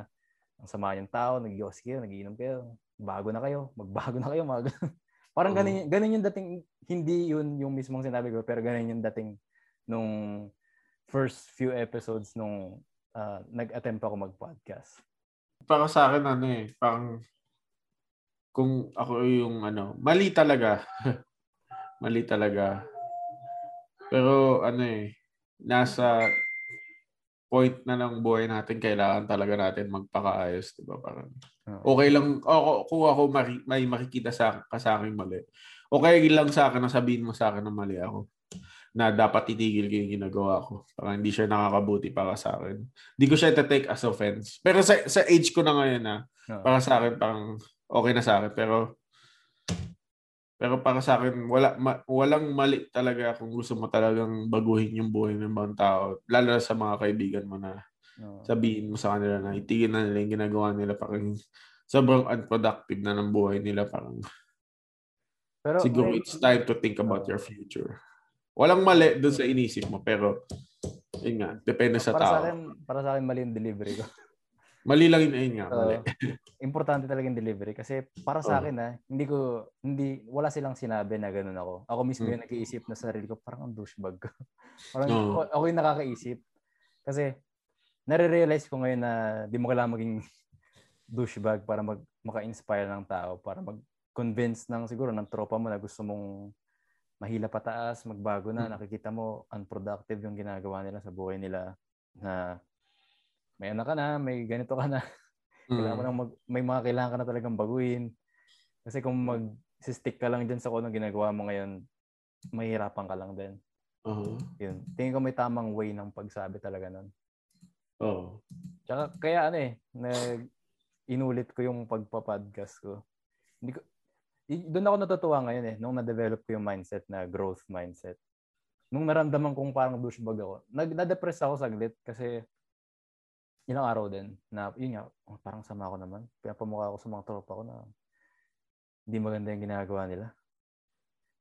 ang sama yung tao, nag-yossi kayo, nagiinom kayo, bago na kayo, magbago na kayo, mag [LAUGHS] Parang ganun, ganun yung dating, hindi yun yung mismong sinabi ko, pero ganun yung dating nung first few episodes nung uh, nag-attempt ako mag-podcast. Para sa akin, ano eh, parang kung ako yung ano, mali talaga. [LAUGHS] Mali talaga. Pero ano eh, nasa point na ng buhay natin, kailangan talaga natin magpakaayos, di ba? Parang, okay lang, ako, kung ako mari, may makikita sa, ka sa akin mali, okay lang sa akin na sabihin mo sa akin na mali ako na dapat itigil ko yung ginagawa ko. Parang hindi siya nakakabuti para sa akin. Hindi ko siya take as offense. Pero sa, sa age ko na ngayon na, para sa akin, parang okay na sa akin. Pero pero para sa akin, wala, ma, walang mali talaga kung gusto mo talagang baguhin yung buhay ng ibang tao. Lalo na sa mga kaibigan mo na sabihin mo sa kanila na itigil na nila yung ginagawa nila. Parang sobrang unproductive na ng buhay nila. Parang pero, siguro may, it's time to think about your future. Walang mali doon sa inisip mo. Pero yun nga, depende sa para tao. Sa akin, para sa akin mali yung delivery ko. [LAUGHS] Mali lang yun, ayun nga. Mali. Uh, [LAUGHS] importante talaga yung delivery kasi para sa akin ah, hindi ko hindi wala silang sinabi na ganoon ako. Ako mismo hmm. yung nag-iisip na sarili ko parang ang douchebag ko. [LAUGHS] parang oh. ako yung nakakaisip. Kasi nare-realize ko ngayon na di mo kailangan maging [LAUGHS] douchebag para mag maka-inspire ng tao para mag-convince ng siguro ng tropa mo na gusto mong mahila pataas, magbago na, hmm. nakikita mo unproductive yung ginagawa nila sa buhay nila na may anak ka na, may ganito ka na. [LAUGHS] kailangan mo mm. nang mag, may mga kailangan ka na talagang baguhin. Kasi kung mag-stick ka lang dyan sa kung anong ginagawa mo ngayon, mahirapan ka lang din. Uh-huh. Yun. Tingin ko may tamang way ng pagsabi talaga nun. Oh. Tsaka kaya ano eh, nag, inulit ko yung pagpa-podcast ko. Hindi ko, doon ako natutuwa ngayon eh, nung na-develop ko yung mindset na growth mindset. Nung naramdaman kong parang douchebag ako, nag, na-depress ako saglit kasi ilang araw din na yun nga, oh, parang sama ako naman. Pinapamukha ako sa mga tropa ko na hindi maganda yung ginagawa nila.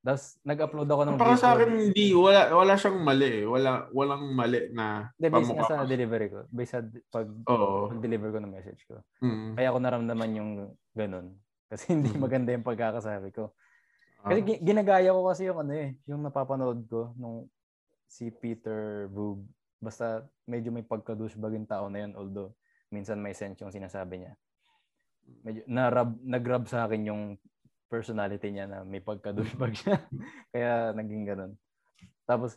Tapos nag-upload ako ng Para video. sa akin hindi wala wala siyang mali eh. Wala walang mali na De, based nga sa delivery ko. Based sa pag, Oo. pag-deliver ko ng message ko. Mm-hmm. Kaya ako naramdaman yung ganun. Kasi hindi mm-hmm. maganda yung pagkakasabi ko. Kasi uh, ginagaya ko kasi yung ano eh, yung napapanood ko nung si Peter Voog Basta medyo may pagka-douchebag yung tao na yun although minsan may sense yung sinasabi niya. Medyo na-rub, nag-rub sa akin yung personality niya na may pagka-douchebag siya. [LAUGHS] [LAUGHS] Kaya naging ganun. Tapos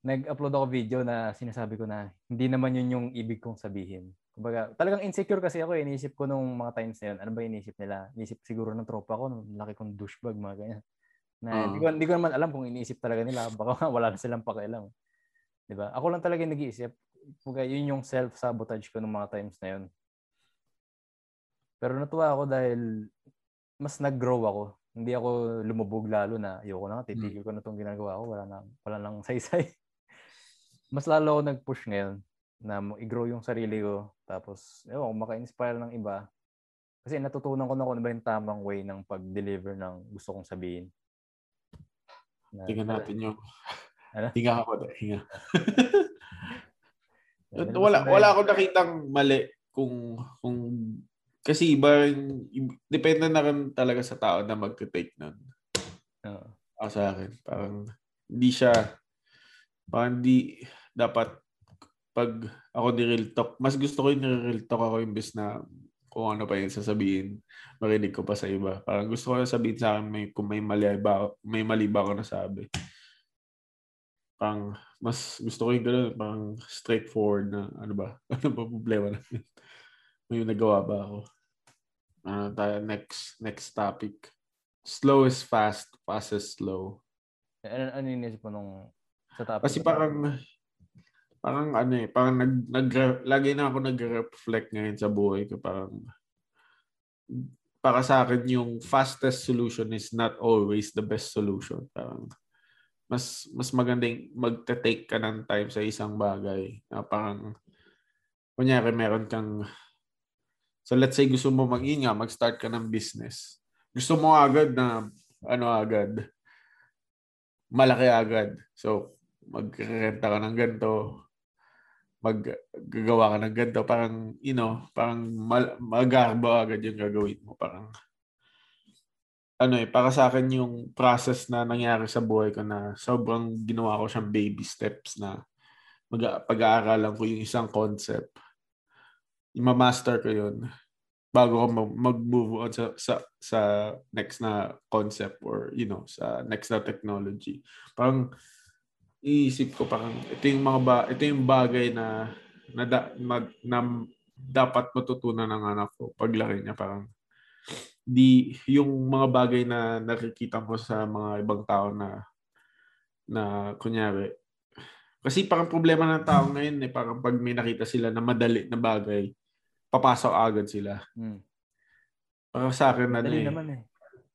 nag-upload ako video na sinasabi ko na hindi naman yun yung ibig kong sabihin. Kumbaga, talagang insecure kasi ako eh. Iniisip ko nung mga times na yun. Ano ba iniisip nila? Iniisip siguro ng tropa ko, nung laki kong douchebag, mga ganyan. Na, uh-huh. di, ko, di ko naman alam kung iniisip talaga nila. Baka [LAUGHS] wala na silang pakialam. 'Di ba? Ako lang talaga nag-iisip. Kumbaga, yun yung self-sabotage ko ng mga times na yun. Pero natuwa ako dahil mas nag-grow ako. Hindi ako lumubog lalo na ayoko na, titigil ko na itong ginagawa ko. Wala na, wala nang [LAUGHS] saysay. mas lalo ako nag-push ngayon na i-grow yung sarili ko. Tapos, ewan, maka-inspire ng iba. Kasi natutunan ko na kung ano ba yung tamang way ng pag-deliver ng gusto kong sabihin. Na, Tingnan natin yung [LAUGHS] ano? Hinga ako. Hinga. [LAUGHS] wala wala akong nakitang mali kung kung kasi iba depende na rin talaga sa tao na magte-take nun. Oo. Uh. sa akin, parang hindi siya parang hindi dapat pag ako ni real talk, mas gusto ko yung real talk ako imbes na kung ano pa yung sasabihin, marinig ko pa sa iba. Parang gusto ko na sabihin sa akin may, kung may mali ba, may mali ba ako nasabi pang mas gusto ko yung gano'n, pang straightforward na ano ba? [LAUGHS] Ano ba problema na? May nagawa ba ako? Ano uh, tayo next next topic. Slow is fast, fast is slow. Ano, ano yung mo nung sa topic? Kasi parang parang ano eh, parang nag, nag lagi na ako nag-reflect ngayon sa buhay ko parang para sa akin yung fastest solution is not always the best solution. Parang mas mas magandang magte-take ka ng time sa isang bagay na parang kunyari meron kang so let's say gusto mo mag nga mag-start ka ng business. Gusto mo agad na ano agad malaki agad. So magrenta ka ng ganito maggagawa ka ng ganito. Parang you know parang mal- magarbo agad yung gagawin mo. Parang ano eh, para sa akin yung process na nangyari sa buhay ko na sobrang ginawa ko siyang baby steps na mag pag-aaralan ko yung isang concept. I-master ko yun bago ko mag-move on sa, sa, sa next na concept or, you know, sa next na technology. Parang iisip ko parang ito yung mga ba, ito yung bagay na na, da, mag, na dapat matutunan ng anak ko paglaki niya parang di yung mga bagay na nakikita mo sa mga ibang tao na na kunyari kasi parang problema ng tao ngayon eh parang pag may nakita sila na madali na bagay papasok agad sila. Hmm. Para sa akin madali ano eh. naman eh.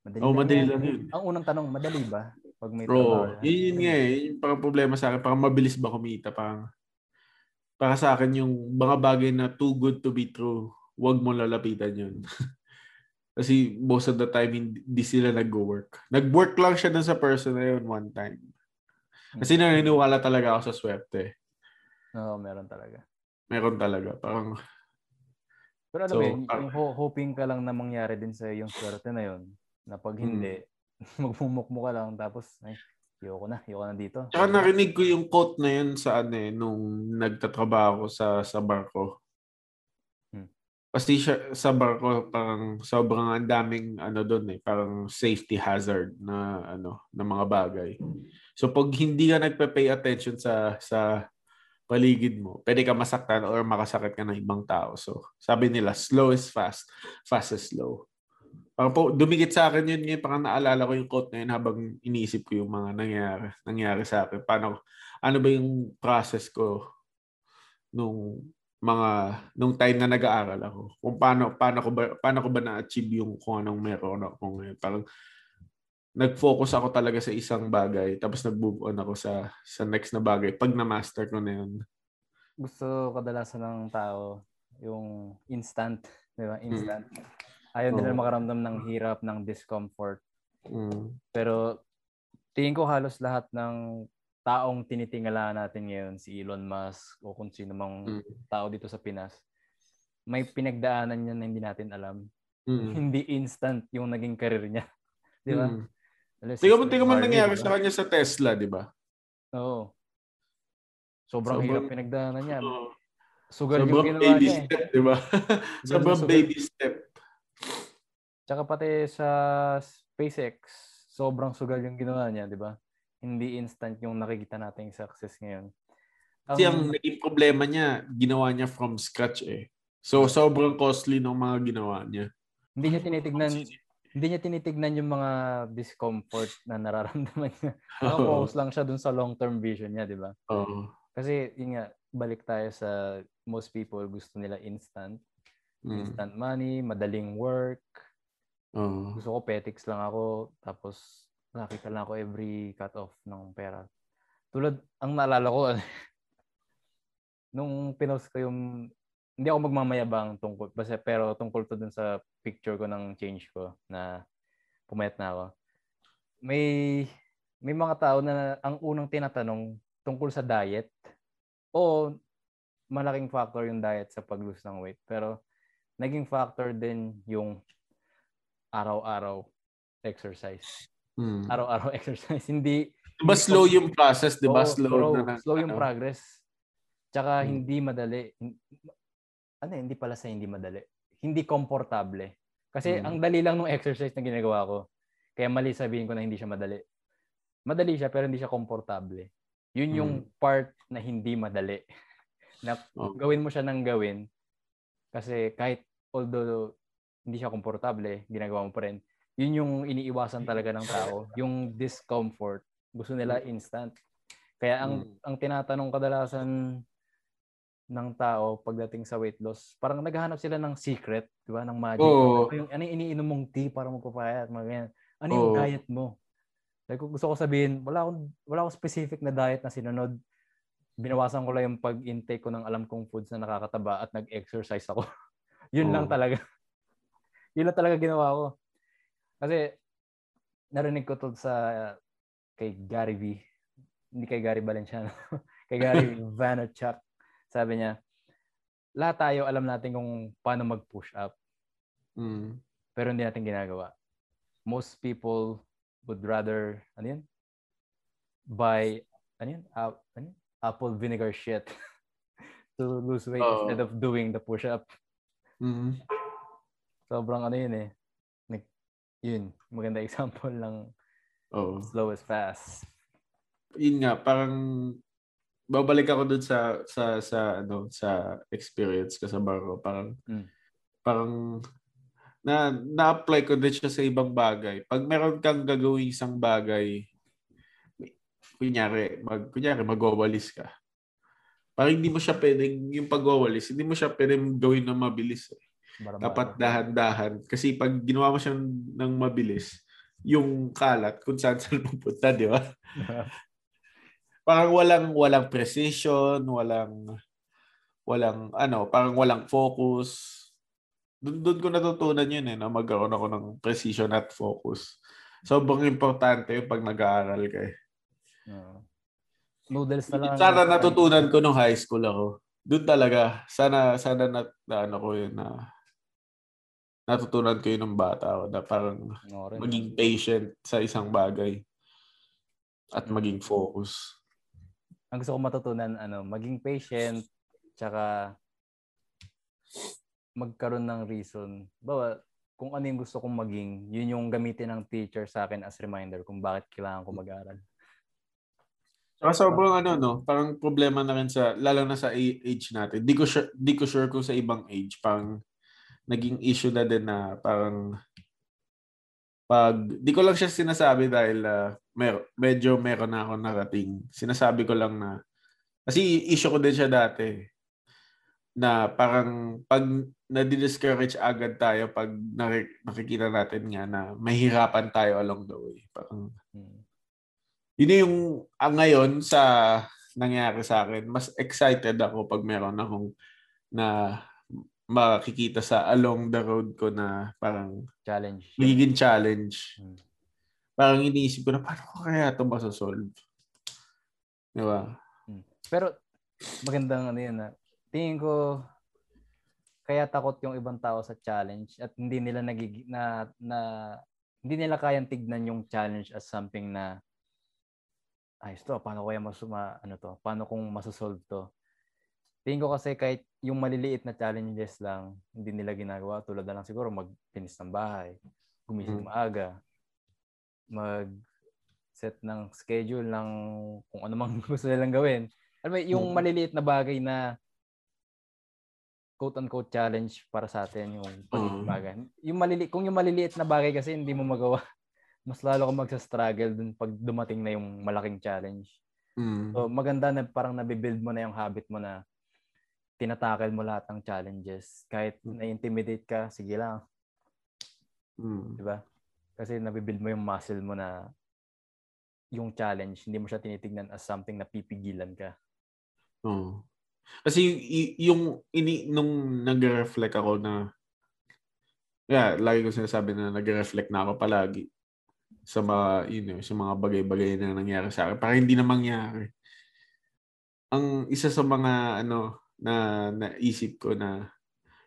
Madali oh, madali lang yun. Ang unang tanong, madali ba? Pag may Bro, yun, yun nga eh. Yung parang problema sa akin, parang mabilis ba kumita? Parang, para sa akin, yung mga bagay na too good to be true, wag mo lalapitan yun. [LAUGHS] Kasi most of the time, hindi sila nag-work. Nag-work lang siya dun sa person na yun one time. Kasi hmm. naniniwala talaga ako sa swerte. Oo, meron talaga. Meron talaga. Parang, Pero alam so, mo yun, uh, yung hoping ka lang na mangyari din sa yung swerte na yun, na pag hindi, mm. [LAUGHS] magmumukmo ka lang tapos, ay, Ayoko na, ayoko na dito. Tsaka narinig ko yung quote na yun sa ano eh, nung nagtatrabaho ko sa, sa barko. Hmm. Kasi siya, sa barko, parang sobrang ang daming ano doon eh, parang safety hazard na ano, na mga bagay. So pag hindi ka nagpe-pay attention sa sa paligid mo, pwede ka masaktan or makasakit ka ng ibang tao. So sabi nila, slow is fast, fast is slow. Parang po, dumikit sa akin yun ngayon. Parang naalala ko yung quote na yun habang iniisip ko yung mga nangyari, nangyari sa akin. Paano, ano ba yung process ko nung mga nung time na nag-aaral ako kung paano paano ko ba paano ko ba na-achieve yung kung anong meron ako ngayon parang nag-focus ako talaga sa isang bagay tapos nag-move on ako sa sa next na bagay pag na-master ko na yun gusto kadalasan ng tao yung instant di ba instant mm. Ayaw oh. nila makaramdam ng hirap, ng discomfort. Mm. Pero tingin ko halos lahat ng taong tinitingala natin ngayon, si Elon Musk o kung sino mang mm. tao dito sa Pinas, may pinagdaanan niya na hindi natin alam. Mm. [LAUGHS] Hindi instant yung naging career niya. di ba? Mm. Tingnan mo, tingnan mo nangyari diba? sa kanya sa Tesla, di ba? Oo. Sobrang, Sobrang hirap pinagdaanan niya. Sugal Sobrang yung ginawa baby niya. Eh. Step, di ba? Sobrang baby step. Tsaka pati sa SpaceX, sobrang sugal yung ginawa niya, di ba? Hindi instant yung nakikita nating success ngayon. Kasi um, ang naging problema niya, ginawa niya from scratch eh. So, sobrang costly ng mga ginawa niya. Hindi niya tinitignan hindi niya tinitignan yung mga discomfort na nararamdaman niya. [LAUGHS] Nakafocus lang siya dun sa long-term vision niya, di ba? Oo. Kasi, yun nga, balik tayo sa most people gusto nila instant. Mm. Instant money, madaling work, Uh, Gusto ko petics lang ako tapos nakita lang ako every cut off ng pera. Tulad ang naalala ko [LAUGHS] nung pinost ko yung hindi ako magmamayabang tungkol basta pero tungkol to dun sa picture ko ng change ko na pumayat na ako. May may mga tao na ang unang tinatanong tungkol sa diet o malaking factor yung diet sa pag-lose ng weight pero naging factor din yung araw-araw exercise. Hmm. Araw-araw [LAUGHS] exercise. Hindi Diba slow yung process, di ba? Oh, slow, slow, na, slow yung ano? [LAUGHS] progress. Tsaka hmm. hindi madali. Ano, hindi pala sa hindi madali. Hindi komportable. Kasi hmm. ang dali lang ng exercise na ginagawa ko. Kaya mali sabihin ko na hindi siya madali. Madali siya pero hindi siya komportable. Yun yung hmm. part na hindi madali. [LAUGHS] Na oh. gawin mo siya ng gawin. Kasi kahit although hindi siya komportable, ginagawa mo pa rin. Yun yung iniiwasan talaga ng tao, yung discomfort. Gusto nila instant. Kaya ang mm. ang tinatanong kadalasan ng tao pagdating sa weight loss, parang naghahanap sila ng secret, 'di ba, ng magic. Oh. Ano yung ano yung iniinom mong tea para magpapayat, mga ganyan. Ano yung oh. diet mo? Like gusto ko sabihin, wala akong wala akong specific na diet na sinunod. Binawasan ko lang yung pag-intake ko ng alam kong foods na nakakataba at nag-exercise ako. [LAUGHS] Yun oh. lang talaga. [LAUGHS] Yun lang talaga ginawa ko. Kasi narinig ko to sa kay Gary V. Hindi kay Gary Valenciano. [LAUGHS] kay Gary Vaynerchuk. Sabi niya, lahat tayo alam natin kung paano mag-push up. Mm. Pero hindi natin ginagawa. Most people would rather, ano yun? Buy, ano yun? Uh, ano yun? Apple vinegar shit [LAUGHS] to lose weight oh. instead of doing the push-up. Mm. Sobrang ano yun eh. Like, yun, maganda [LAUGHS] example ng oh. slow is fast. Yun nga, parang babalik ako dun sa sa sa ano sa experience ko sa barko parang mm. parang na na-apply ko din siya sa ibang bagay. Pag meron kang gagawin isang bagay, kunyari, mag, kunyari magwawalis ka. Parang hindi mo siya pwedeng, yung pagwawalis, hindi mo siya pwedeng gawin na mabilis. Eh. Dapat dahan-dahan. Kasi pag ginawa mo siyang ng mabilis, yung kalat kung saan saan [LAUGHS] pupunta, di ba? [LAUGHS] parang walang walang precision, walang walang ano, parang walang focus. Doon doon ko natutunan yun eh, na magkaroon ako ng precision at focus. Sobrang importante yung pag nag-aaral ka eh. Uh, noodles na lang. Sana natutunan ko nung high school ako. Doon talaga. Sana sana na, na ano ko yun na natutunan ko yun ng bata ako na parang No, maging patient sa isang bagay at maging focus. Ang gusto ko matutunan, ano, maging patient, tsaka magkaroon ng reason. Bawa, kung ano yung gusto kong maging, yun yung gamitin ng teacher sa akin as reminder kung bakit kailangan ko mag-aral. Saka sobrang ano no, parang problema na rin sa lalo na sa age natin. Di ko sure, di ko sure kung sa ibang age parang naging issue na din na parang pag di ko lang siya sinasabi dahil ah, mer- medyo meron na ako narating. Sinasabi ko lang na kasi issue ko din siya dati na parang pag na-discourage agad tayo pag naki- nakikita natin nga na mahirapan tayo along the way. Parang Hmm. yun yung ang ngayon sa nangyari sa akin. Mas excited ako pag meron akong na makikita sa along the road ko na parang Challenge. magiging challenge. Hmm. Parang iniisip ko na paano ko kaya ito masasolve? Di ba? Pero magandang ano yun na tingin ko kaya takot yung ibang tao sa challenge at hindi nila nagig na, na hindi nila kayang tignan yung challenge as something na ayos to, paano kaya masuma, ano to, paano kung masosolve to. Tingin ko kasi kahit yung maliliit na challenges lang, hindi nila ginagawa. Tulad na lang siguro magpinis ng bahay, gumising Mm. maaga, mag set ng schedule ng kung ano mang [LAUGHS] gusto nilang gawin. Alam mo, yung maliliit na bagay na quote-unquote challenge para sa atin yung Oo. bagay. Yung malili kung yung maliliit na bagay kasi hindi mo magawa, [LAUGHS] mas lalo ka magsa-struggle dun pag dumating na yung malaking challenge. Mm. So maganda na parang nabibuild mo na yung habit mo na tinatakil mo lahat ng challenges. Kahit Mm. na-intimidate ka, sige lang, Mm. di ba? Kasi nabibuild mo yung muscle mo na yung challenge, hindi mo siya tinitignan as something na pipigilan ka. Oo. Kasi y- yung ini nung nagre-reflect ako na yeah, lagi ko sinasabi na nagre-reflect na ako palagi sa mga you know, sa mga bagay-bagay na nangyari sa akin para hindi na mangyari. Ang isa sa mga ano na naisip ko na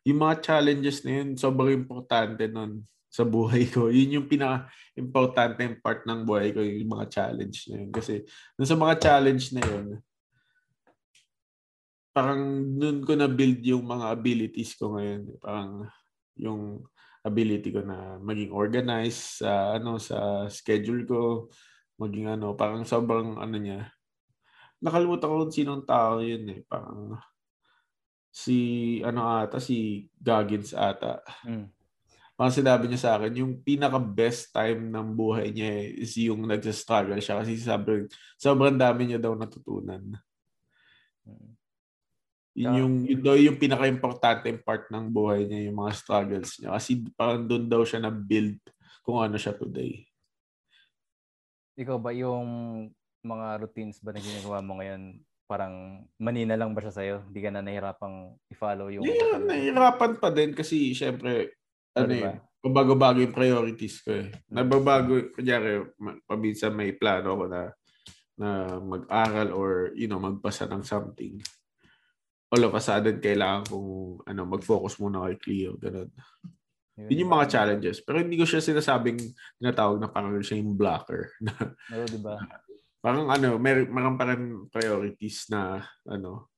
yung mga challenges na yun sobrang importante nun sa buhay ko. [LAUGHS] Yun yung pinaka-importante part ng buhay ko, yung mga challenge na yun. Kasi dun sa mga challenge na yun, parang nun ko na-build yung mga abilities ko ngayon. Parang yung ability ko na maging organized sa ano sa schedule ko, maging ano, parang sobrang ano niya. Nakalimutan ko kung sinong tao yun eh. Parang si ano ata, si Goggins ata. Mm. Parang sinabi niya sa akin, yung pinaka-best time ng buhay niya eh, is yung nagsa-struggle siya kasi sobrang, sobrang dami niya daw natutunan. Yun yung, yun daw yung pinaka-importante part ng buhay niya, yung mga struggles niya. Kasi parang doon daw siya na-build kung ano siya today. Ikaw ba yung mga routines ba na ginagawa mo ngayon, parang manina lang ba siya sa'yo? Hindi ka na nahihirapang i-follow yung... Yeah, nahihirapan pa din kasi syempre, ano diba? yun, pabago-bago yung priorities ko eh. Nababago, kunyari, paminsan may plano ako na na mag-aral or, you know, magpasa ng something. All of a sudden, kailangan kong ano, mag-focus muna kay Cleo. Ganun. Yun yung mga challenges. Pero hindi ko siya sinasabing tinatawag na parang siya yung blocker. [LAUGHS] Oo, di ba? parang ano, may meron pa rin priorities na ano.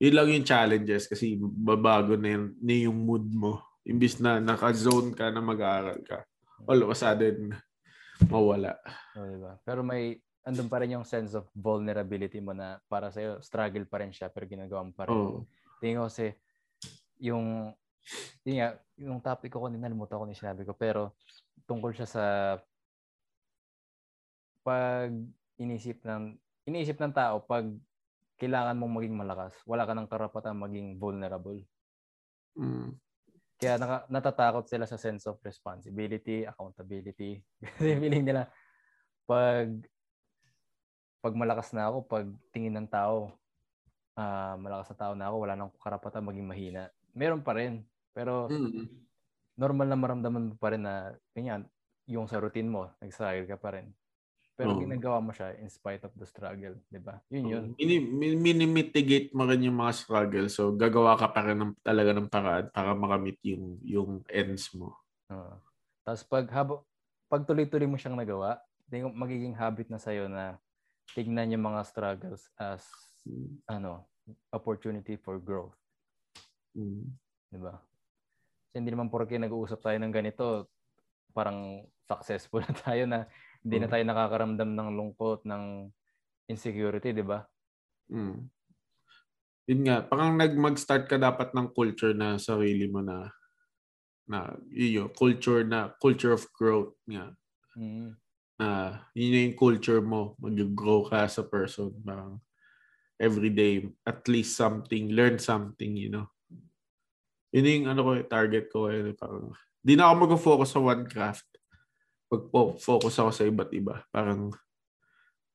Yun lang yung challenges kasi babago na yung, na yung mood mo. Imbis na naka-zone ka na mag-aaral ka. All of a sudden, mawala. Oo, di ba? Pero may andun pa rin yung sense of vulnerability mo na para sa'yo, struggle pa rin siya pero ginagawa mo pa rin. Oh. Tingin ko kasi yung yun nga, yung topic ko kanina, nalimutan ko na sinabi ko, pero tungkol siya sa pag inisip ng iniisip ng tao pag kailangan mong maging malakas, wala ka ng karapatan maging vulnerable. Mm. Kaya naka, natatakot sila sa sense of responsibility, accountability. [LAUGHS] Kasi feeling nila, pag pag malakas na ako, pag tingin ng tao, ah malakas na tao na ako, wala nang karapatan maging mahina. Meron pa rin. Pero Mm. normal na maramdaman mo pa rin na, ganyan, yung sa routine mo, nag-struggle ka pa rin. Pero Oo. ginagawa mo siya in spite of the struggle, 'di ba? Yun yun. Mini, mi- minimitigate mo rin yung mga struggle. So, gagawa ka pa rin ng, talaga ng paraan para makamit yung, yung ends mo. Oo. Tapos pag habo, pag tuloy-tuloy mo siyang nagawa, magiging habit na sa'yo na tignan yung mga struggles as ano, opportunity for growth, Mm. 'di ba? Kasi hindi naman porke nag-uusap tayo ng ganito, parang successful [LAUGHS] na tayo na hindi na Oo. tayo nakakaramdam ng lungkot, ng insecurity, 'di ba? Mm. Yun nga, parang nag mag-start ka dapat ng culture na sarili mo na na yun culture na culture of growth nga Mm. na yun na yung culture mo mag-grow ka as a person parang every day at least something learn something you know yun yung ano ko eh, target ko eh, parang di na ako mag-focus sa one craft pag focus ako sa iba't iba parang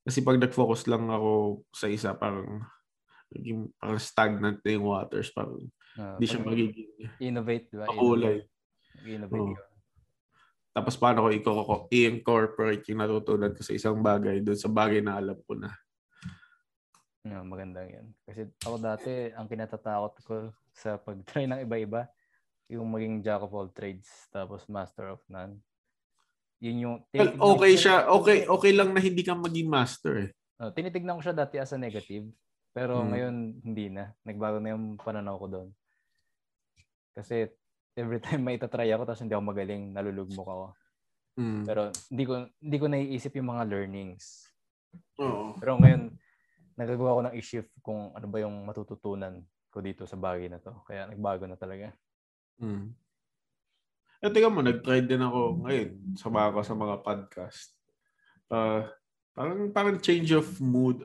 kasi pag nag-focus lang ako sa isa parang naging parang stagnant na yung waters parang Ah, hindi siya pag magiging innovate, 'di ba? makulay Innovate. Oo. tapos paano ko i-incorporate yung natutunan ko sa isang bagay doon sa bagay na alam ko na No, magandang yan. Kasi ako dati, ang kinatatakot ko sa pag-try ng iba-iba, yung maging jack of all trades, tapos master of none. Yun yung... well, okay siya okay okay lang na hindi ka maging master eh Oh, tinitignan ko siya dati as a negative, pero Hmm. ngayon hindi na. Nagbago na yung pananaw ko doon. Kasi every time may itatry ako tapos hindi ako magaling, nalulugmok ako. mm. Pero hindi ko hindi ko naiisip yung mga learnings. Oo. Pero ngayon, nagagawa ko ng i-shift kung ano ba yung matututunan ko dito sa bagay na to. Kaya nagbago na talaga. Mm. Eh, tingnan mo, nag-try din ako ngayon. Sama ako sa mga podcast. Uh, parang, parang change of mood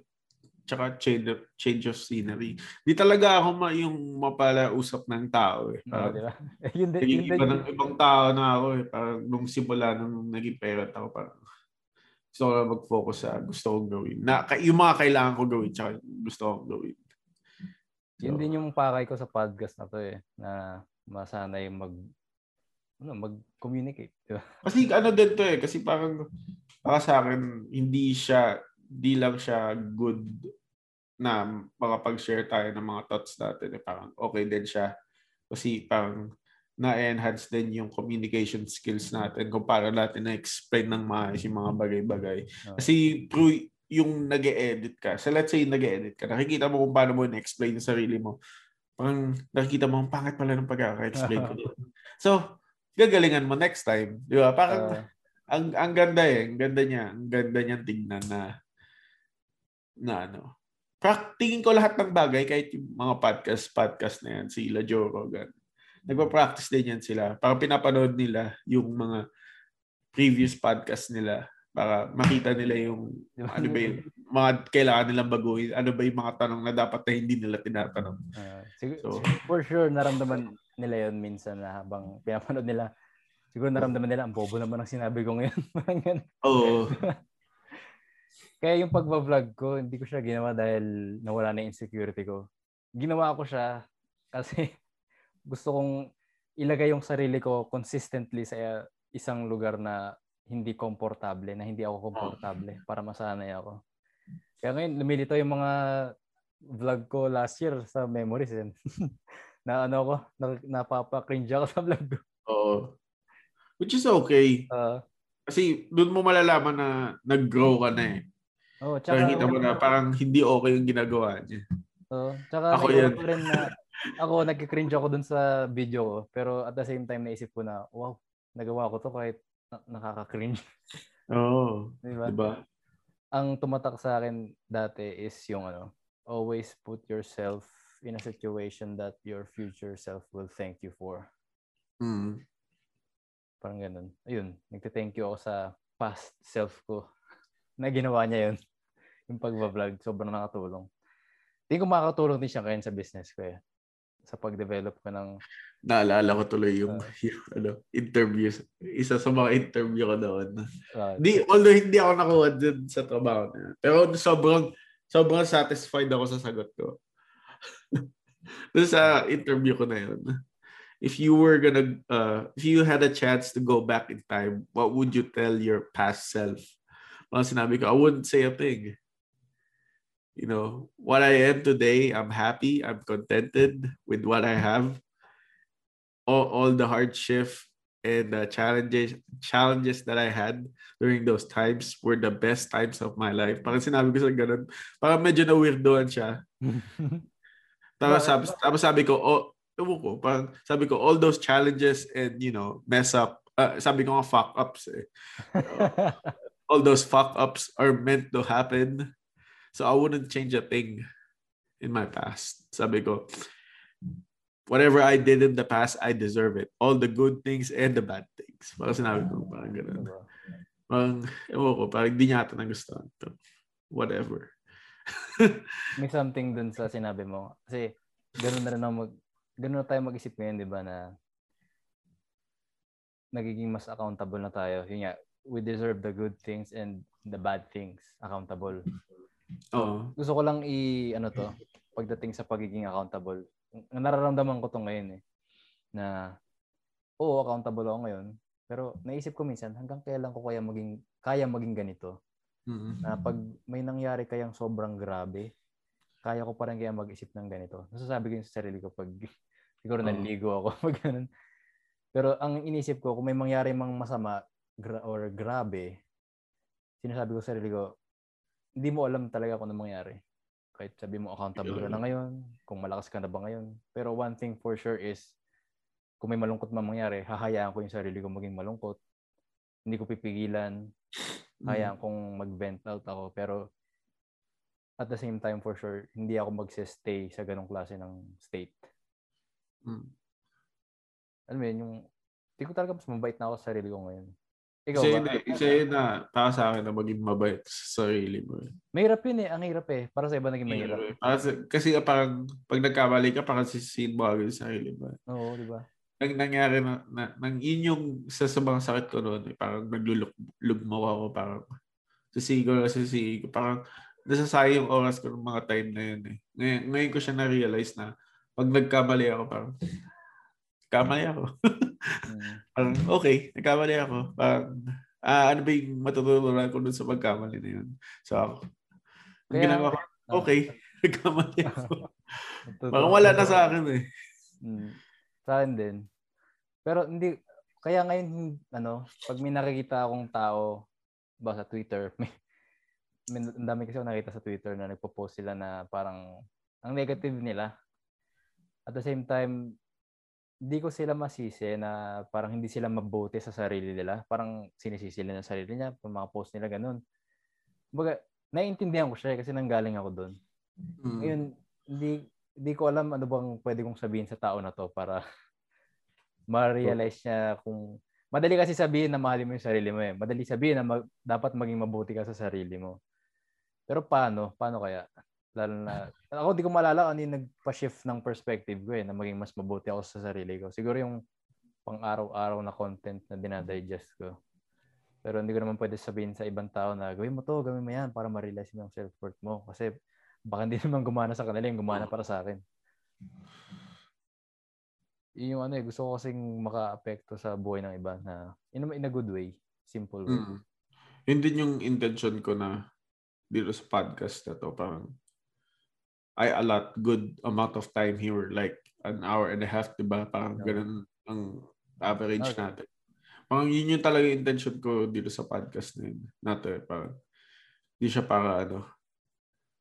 tsaka change of, change of scenery. Di talaga ako ma, yung mapalausap ng tao eh. Parang, di ba? [LAUGHS] yun din, yun iba ng ibang tao na ako eh. Parang nung simula nung naging parent ako, parang gusto ko lang mag-focus sa gusto kong gawin. Na, yung mga kailangan ko gawin tsaka gusto kong gawin. Yun din yung pakay ko sa podcast na to eh. Na masanay mag ano, mag-communicate. Kasi ano din to eh, kasi parang para sa akin, hindi siya, di lang siya good na makapag-share tayo ng mga thoughts natin. Eh, parang okay din siya. Kasi parang na-enhance din yung communication skills natin kung para natin na-explain ng maayos yung mga bagay-bagay. Kasi through yung nag edit ka, so let's say nag edit ka, nakikita mo kung paano mo na-explain yung sarili mo. Parang nakikita mo, ang pangit pala ng pagkaka-explain ko. [LAUGHS] so, gagalingan mo next time. Di ba? Parang, Ah, [LAUGHS] ang ang ganda eh, ang ganda niya, ang ganda niyang tingnan na na ano. Pra- tingin ko lahat ng bagay kahit yung mga podcast podcast na yan, sila Joe Rogan. Nagpa-practice din yan sila. Para pinapanood nila yung mga previous podcast nila para makita nila yung [LAUGHS] ano ba yung mga kailangan nilang baguhin, ano ba yung mga tanong na dapat na hindi nila tinatanong. Ah, sig- So- for sure, naramdaman nila yun minsan na habang pinapanood nila. Siguro naramdaman nila, ang bobo naman ang sinabi ko ngayon. [LAUGHS] Oo. [LAUGHS] Kaya yung pagbablog ko, hindi ko siya ginawa dahil nawala na yung insecurity ko. Ginawa ko siya kasi gusto kong ilagay yung sarili ko consistently sa isang lugar na hindi komportable, na hindi ako komportable para masanay ako. Kaya ngayon, lumilito yung mga vlog ko last year sa memories. Eh. [LAUGHS] na ano ako, na, napapa-cringe ako [LAUGHS] sa vlog ko. Oo. Which is okay. Ah, Kasi doon mo malalaman na nag-grow ka na eh. oh, Tsaka tsaka, kita mo na parang hindi okay yung ginagawa niya. oh, tsaka Ako yan. ko rin na ako nagki-cringe ako dun sa video ko. Pero at the same time naisip ko na, wow, nagawa ko to kahit nakaka-cringe. Oo. [LAUGHS] Di ba? Diba? Ang tumatak sa akin dati is yung ano, always put yourself in a situation that your future self will thank you for. Mm. Parang ganun. Ayun, nagte-thank you ako sa past self ko [LAUGHS] na ginawa niya yun. [LAUGHS] Yung pagbablog, sobrang nakatulong. Tingin ko makakatulong din siya ngayon sa business ko eh. Sa pag-develop ko ng Naalala ko tuloy yung, [LAUGHS] yung ano, interviews. Isa sa mga interview ko doon. uh, Di, although hindi ako nakuha dun sa trabaho na. Pero sobrang, sobrang satisfied ako sa sagot ko. [LAUGHS] Doon sa interview ko na yun. If you were gonna, uh, if you had a chance to go back in time, what would you tell your past self? mga sinabi ko, I wouldn't say a thing. You know, what I am today, I'm happy, I'm contented with what I have. All, all the hardship and the challenges challenges that I had during those times were the best times of my life. Parang sinabi ko sa ganun. Parang medyo na-weirdoan siya. tapos, sabi, tapos sabi ko, oh, ko, parang sabi ko, all those challenges and, you know, mess up, uh, sabi ko nga fuck ups eh. [LAUGHS] all those fuck ups are meant to happen. So I wouldn't change a thing in my past. Sabi ko, whatever I did in the past, I deserve it. All the good things and the bad things. Parang sinabi ko, parang ganun. Parang, ewan ko, parang di niya ata nagustuhan. Whatever. [LAUGHS] May something dun sa sinabi mo. Kasi, ganun na rin ako mag, ganun na tayo mag-isip ngayon, di ba, na nagiging mas accountable na tayo. Yun nga, we deserve the good things and the bad things accountable. Oo. Gusto ko lang i, ano to, pagdating sa pagiging accountable nararamdaman ko to ngayon eh. Na, oo, accountable ako ngayon. Pero naisip ko minsan, hanggang kailan ko kaya maging, kaya maging ganito? Mm-hmm. Na pag may nangyari kayang sobrang grabe, kaya ko pa rin kaya mag-isip ng ganito. Nasasabi ko yun sa sarili ko pag [LAUGHS] siguro naliligo ako. [LAUGHS] Pag ganun. Pero ang inisip ko, kung may mangyari mang masama gra- or grabe, sinasabi ko sa sarili ko, hindi mo alam talaga kung ano mangyari. Kahit sabi mo accountable ka na ngayon, kung malakas ka na ba ngayon. Pero one thing for sure is, kung may malungkot man mangyari, hahayaan ko yung sarili ko maging malungkot. Hindi ko pipigilan. Hayaan mm. kong mag-vent out ako. Pero at the same time for sure, hindi ako mag-stay sa ganong klase ng state. Mm. Alam mo yun, yung, hindi ko talaga mas mabait na ako sa sarili ko ngayon. Ikaw isa ba? Yun, isa yun na para sa akin na maging mabait sa sarili mo. Eh. Mahirap yun eh. Ang hirap eh. Para sa iba naging mahirap. Eh. Kasi, kasi parang pag nagkamali ka, parang sisihin mo agad sa sarili mo. Oo, di ba? Nang nangyari na, na, nang yun yung sa sobrang sakit ko noon, eh, parang naglulugmo ako, parang sisihin ko, sisihin ko, parang nasasayang yung oras ko ng mga time na yun eh. Ngayon, ngayon ko siya na-realize na pag nagkamali ako, parang kamali ako. mm. Parang, okay, nagkamali ako. Parang, ah, ano ba yung matutunan ko dun sa pagkamali na yun? So, ako, ang Kaya, ginagawa ko, okay, [LAUGHS] nagkamali ako. Parang wala na sa akin eh. Mm. Sa akin din. Pero hindi, kaya ngayon, ano, pag may nakikita akong tao, ba sa Twitter, [LAUGHS] may, may ang dami kasi ako nakita sa Twitter na nagpo-post sila na parang ang negative nila. At the same time, hindi ko sila masisi na parang hindi sila mabuti sa sarili nila. Parang sinisisi nila sa sarili niya, mga post nila ganun. Baga, naiintindihan ko siya eh, kasi nanggaling ako doon. Mm. Ngayon, hindi, hindi ko alam ano bang pwede kong sabihin sa tao na to para [LAUGHS] ma-realize niya kung madali kasi sabihin na mahalin mo yung sarili mo eh. Madali sabihin na mag, dapat maging mabuti ka sa sarili mo. Pero paano? Paano kaya? Lalo na, ako di ko maalala ano yung nagpa-shift ng perspective ko eh, na maging mas mabuti ako sa sarili ko. Siguro yung pang-araw-araw na content na dinadigest ko. Pero hindi ko naman pwede sabihin sa ibang tao na gawin mo to, gawin mo yan para ma-realize yung self-worth mo. Kasi baka hindi [LAUGHS] naman gumana sa kanila yung gumana para sa akin. Yung ano eh, gusto ko kasing maka-apekto sa buhay ng iba na in a, in a good way. Simple way. Mm. Yun din yung intention ko na dito sa podcast na to. Parang I allot good amount of time here, like an hour and a half, di ba? Parang no. ganun ang average okay. natin. Parang yun yung talaga intention ko dito sa podcast na yun. Nato, parang hindi siya para ano.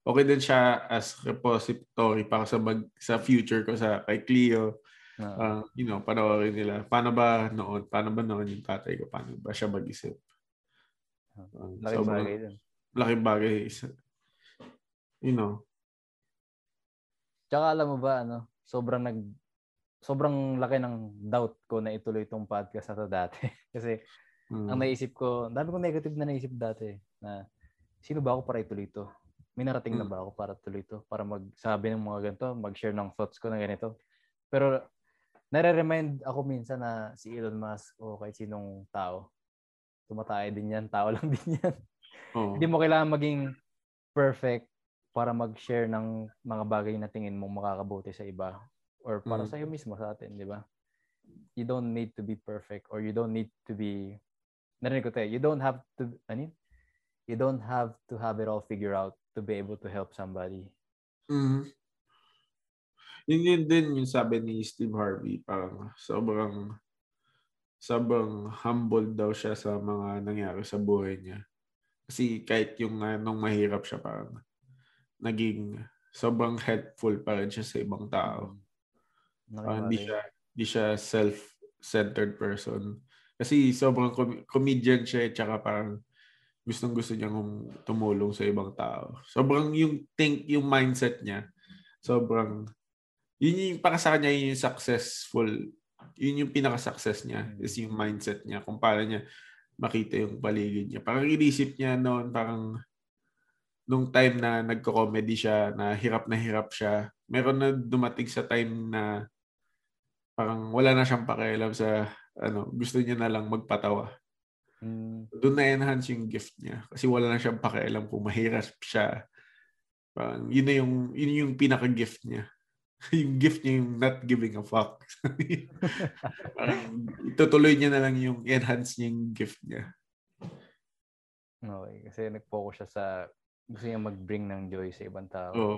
Okay din siya as repository para sa mag, sa future ko sa kay Cleo. No. Uh, you know, panoorin nila. Paano ba noon? Paano ba noon yung tatay ko? Paano ba siya mag-isip? Uh, laking so, bagay din. Laking bagay. You know, Tsaka alam mo ba, ano, sobrang nag, sobrang laki ng doubt ko na ituloy itong podcast na to dati. [LAUGHS] Kasi, mm. ang naisip ko, dami kong negative na naisip dati, na, sino ba ako para ituloy ito? May narating mm. na ba ako para tuloy ito? Para magsabi ng mga ganito, mag-share ng thoughts ko na ganito. Pero, nare-remind ako minsan na si Elon Musk o kahit sinong tao, tumatay din yan, tao [LAUGHS] lang din yan. Oh. Hindi mo kailangan maging perfect para mag-share ng mga bagay na tingin mo makakabuti sa iba or para mm. sa iyo mismo sa atin, di ba? You don't need to be perfect or you don't need to be narinig ko tayo, you don't have to ano you don't have to have it all figured out to be able to help somebody. Mm. Yun yun din yung sabi ni Steve Harvey, parang sobrang sobrang humble daw siya sa mga nangyari sa buhay niya. Kasi kahit yung uh, nung mahirap siya, parang naging sobrang helpful pa rin siya sa ibang tao. Parang hindi siya, hindi siya self-centered person. Kasi sobrang com- comedian siya, eh, tsaka parang gustong gusto niya kung tumulong sa ibang tao. Sobrang yung think, yung mindset niya, sobrang, yun yung para sa kanya yun yung successful, yun yung pinaka-success niya, mm. is yung mindset niya, kung paano niya makita yung paligid niya. Parang inisip niya noon, parang nung time na nagko-comedy siya, na hirap na hirap siya, meron na dumating sa time na parang wala na siyang pakialam sa ano, gusto niya na lang magpatawa. Mm. Doon na-enhance yung gift niya. Kasi wala na siyang pakialam kung mahirap siya. Parang, yun na yung, yun yung pinaka-gift niya. [LAUGHS] yung gift niya yung not giving a fuck. [LAUGHS] Parang, itutuloy niya na lang yung enhance niya yung gift niya. Okay. Kasi nag-focus siya sa gusto niya mag-bring ng joy sa ibang tao. Oo.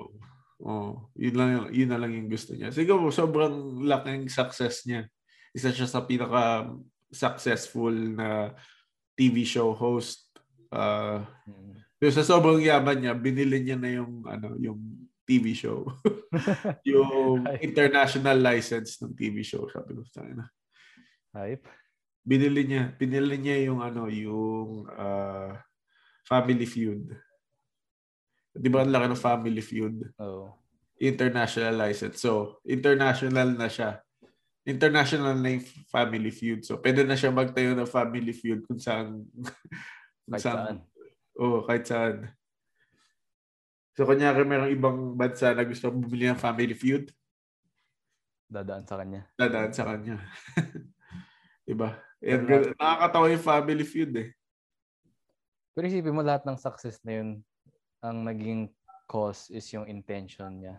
Oh, oh, yun lang yun na lang yung gusto niya. Siguro sobrang laking success niya. Isa siya sa pinaka successful na TV show host. Uh, mm. sa sobrang yaman niya, binili niya na yung ano, yung TV show. [LAUGHS] yung international license ng TV show, sabi ko sa na. Hype. Binili niya, binili niya yung ano, yung uh, Family Feud. 'Di ba ang laki ng Family Feud? Oh. International license. So, international na siya international na yung family feud. So, pwede na siya magtayo ng family feud kung saan. [LAUGHS] kung kahit saan. saan. Oo, oh, kahit saan. So, kunyari mayroong ibang bansa na gusto bumili ng family feud. Dadaan sa kanya. Dadaan sa kanya. [LAUGHS] diba? Eh, nakakatawa yung family feud eh. Pero isipin mo lahat ng success na yun, ang naging cause is yung intention niya.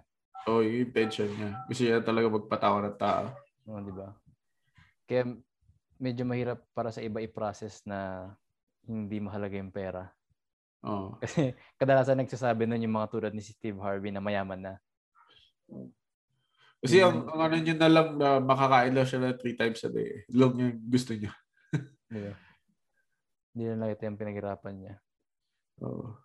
Oo, oh, yung intention niya. Gusto niya talaga magpatawa ng tao. Oh, di ba? Kaya medyo mahirap para sa iba i-process na hindi mahalaga yung pera. Oh. [LAUGHS] Kasi kadalasan nagsasabi nun yung mga tulad ni Steve Harvey na mayaman na. Kasi ang, ang ano niya na lang na makakain lang siya na three times a day. Long yung gusto niya. yeah. Hindi na lang ito yung pinaghirapan niya. Oo. [LAUGHS] Oh.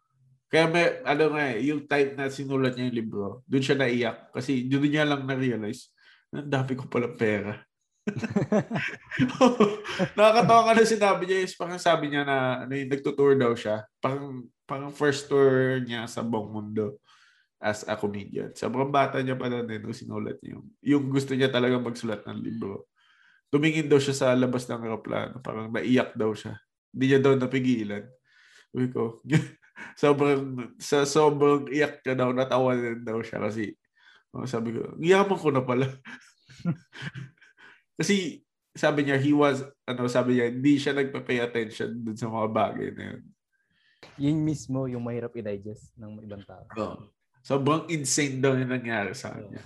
Kaya may, ano nga eh, yung type na sinulat niya yung libro, doon siya naiyak. Kasi doon niya lang na-realize, ang dami ko pala pera. [LAUGHS] Nakakatawa ka na sinabi niya is parang sabi niya na ano, nagtutour daw siya. Parang, parang first tour niya sa buong mundo as a comedian. Sobrang bata niya pa na nung sinulat niya yung, yung gusto niya talaga magsulat ng libro. Tumingin daw siya sa labas ng aeroplano. Parang naiyak daw siya. Hindi niya daw napigilan. Sabi ko, [LAUGHS] sobrang, sa sobrang iyak ka daw, natawa din daw siya kasi Oh, sabi ko, yaman ko na pala. [LAUGHS] Kasi sabi niya, he was, ano, sabi niya, hindi siya nagpa-pay attention dun sa mga bagay na yun. Yun mismo yung mahirap i-digest ng ibang tao. Oh. Sobrang insane daw yung nangyari sa kanya.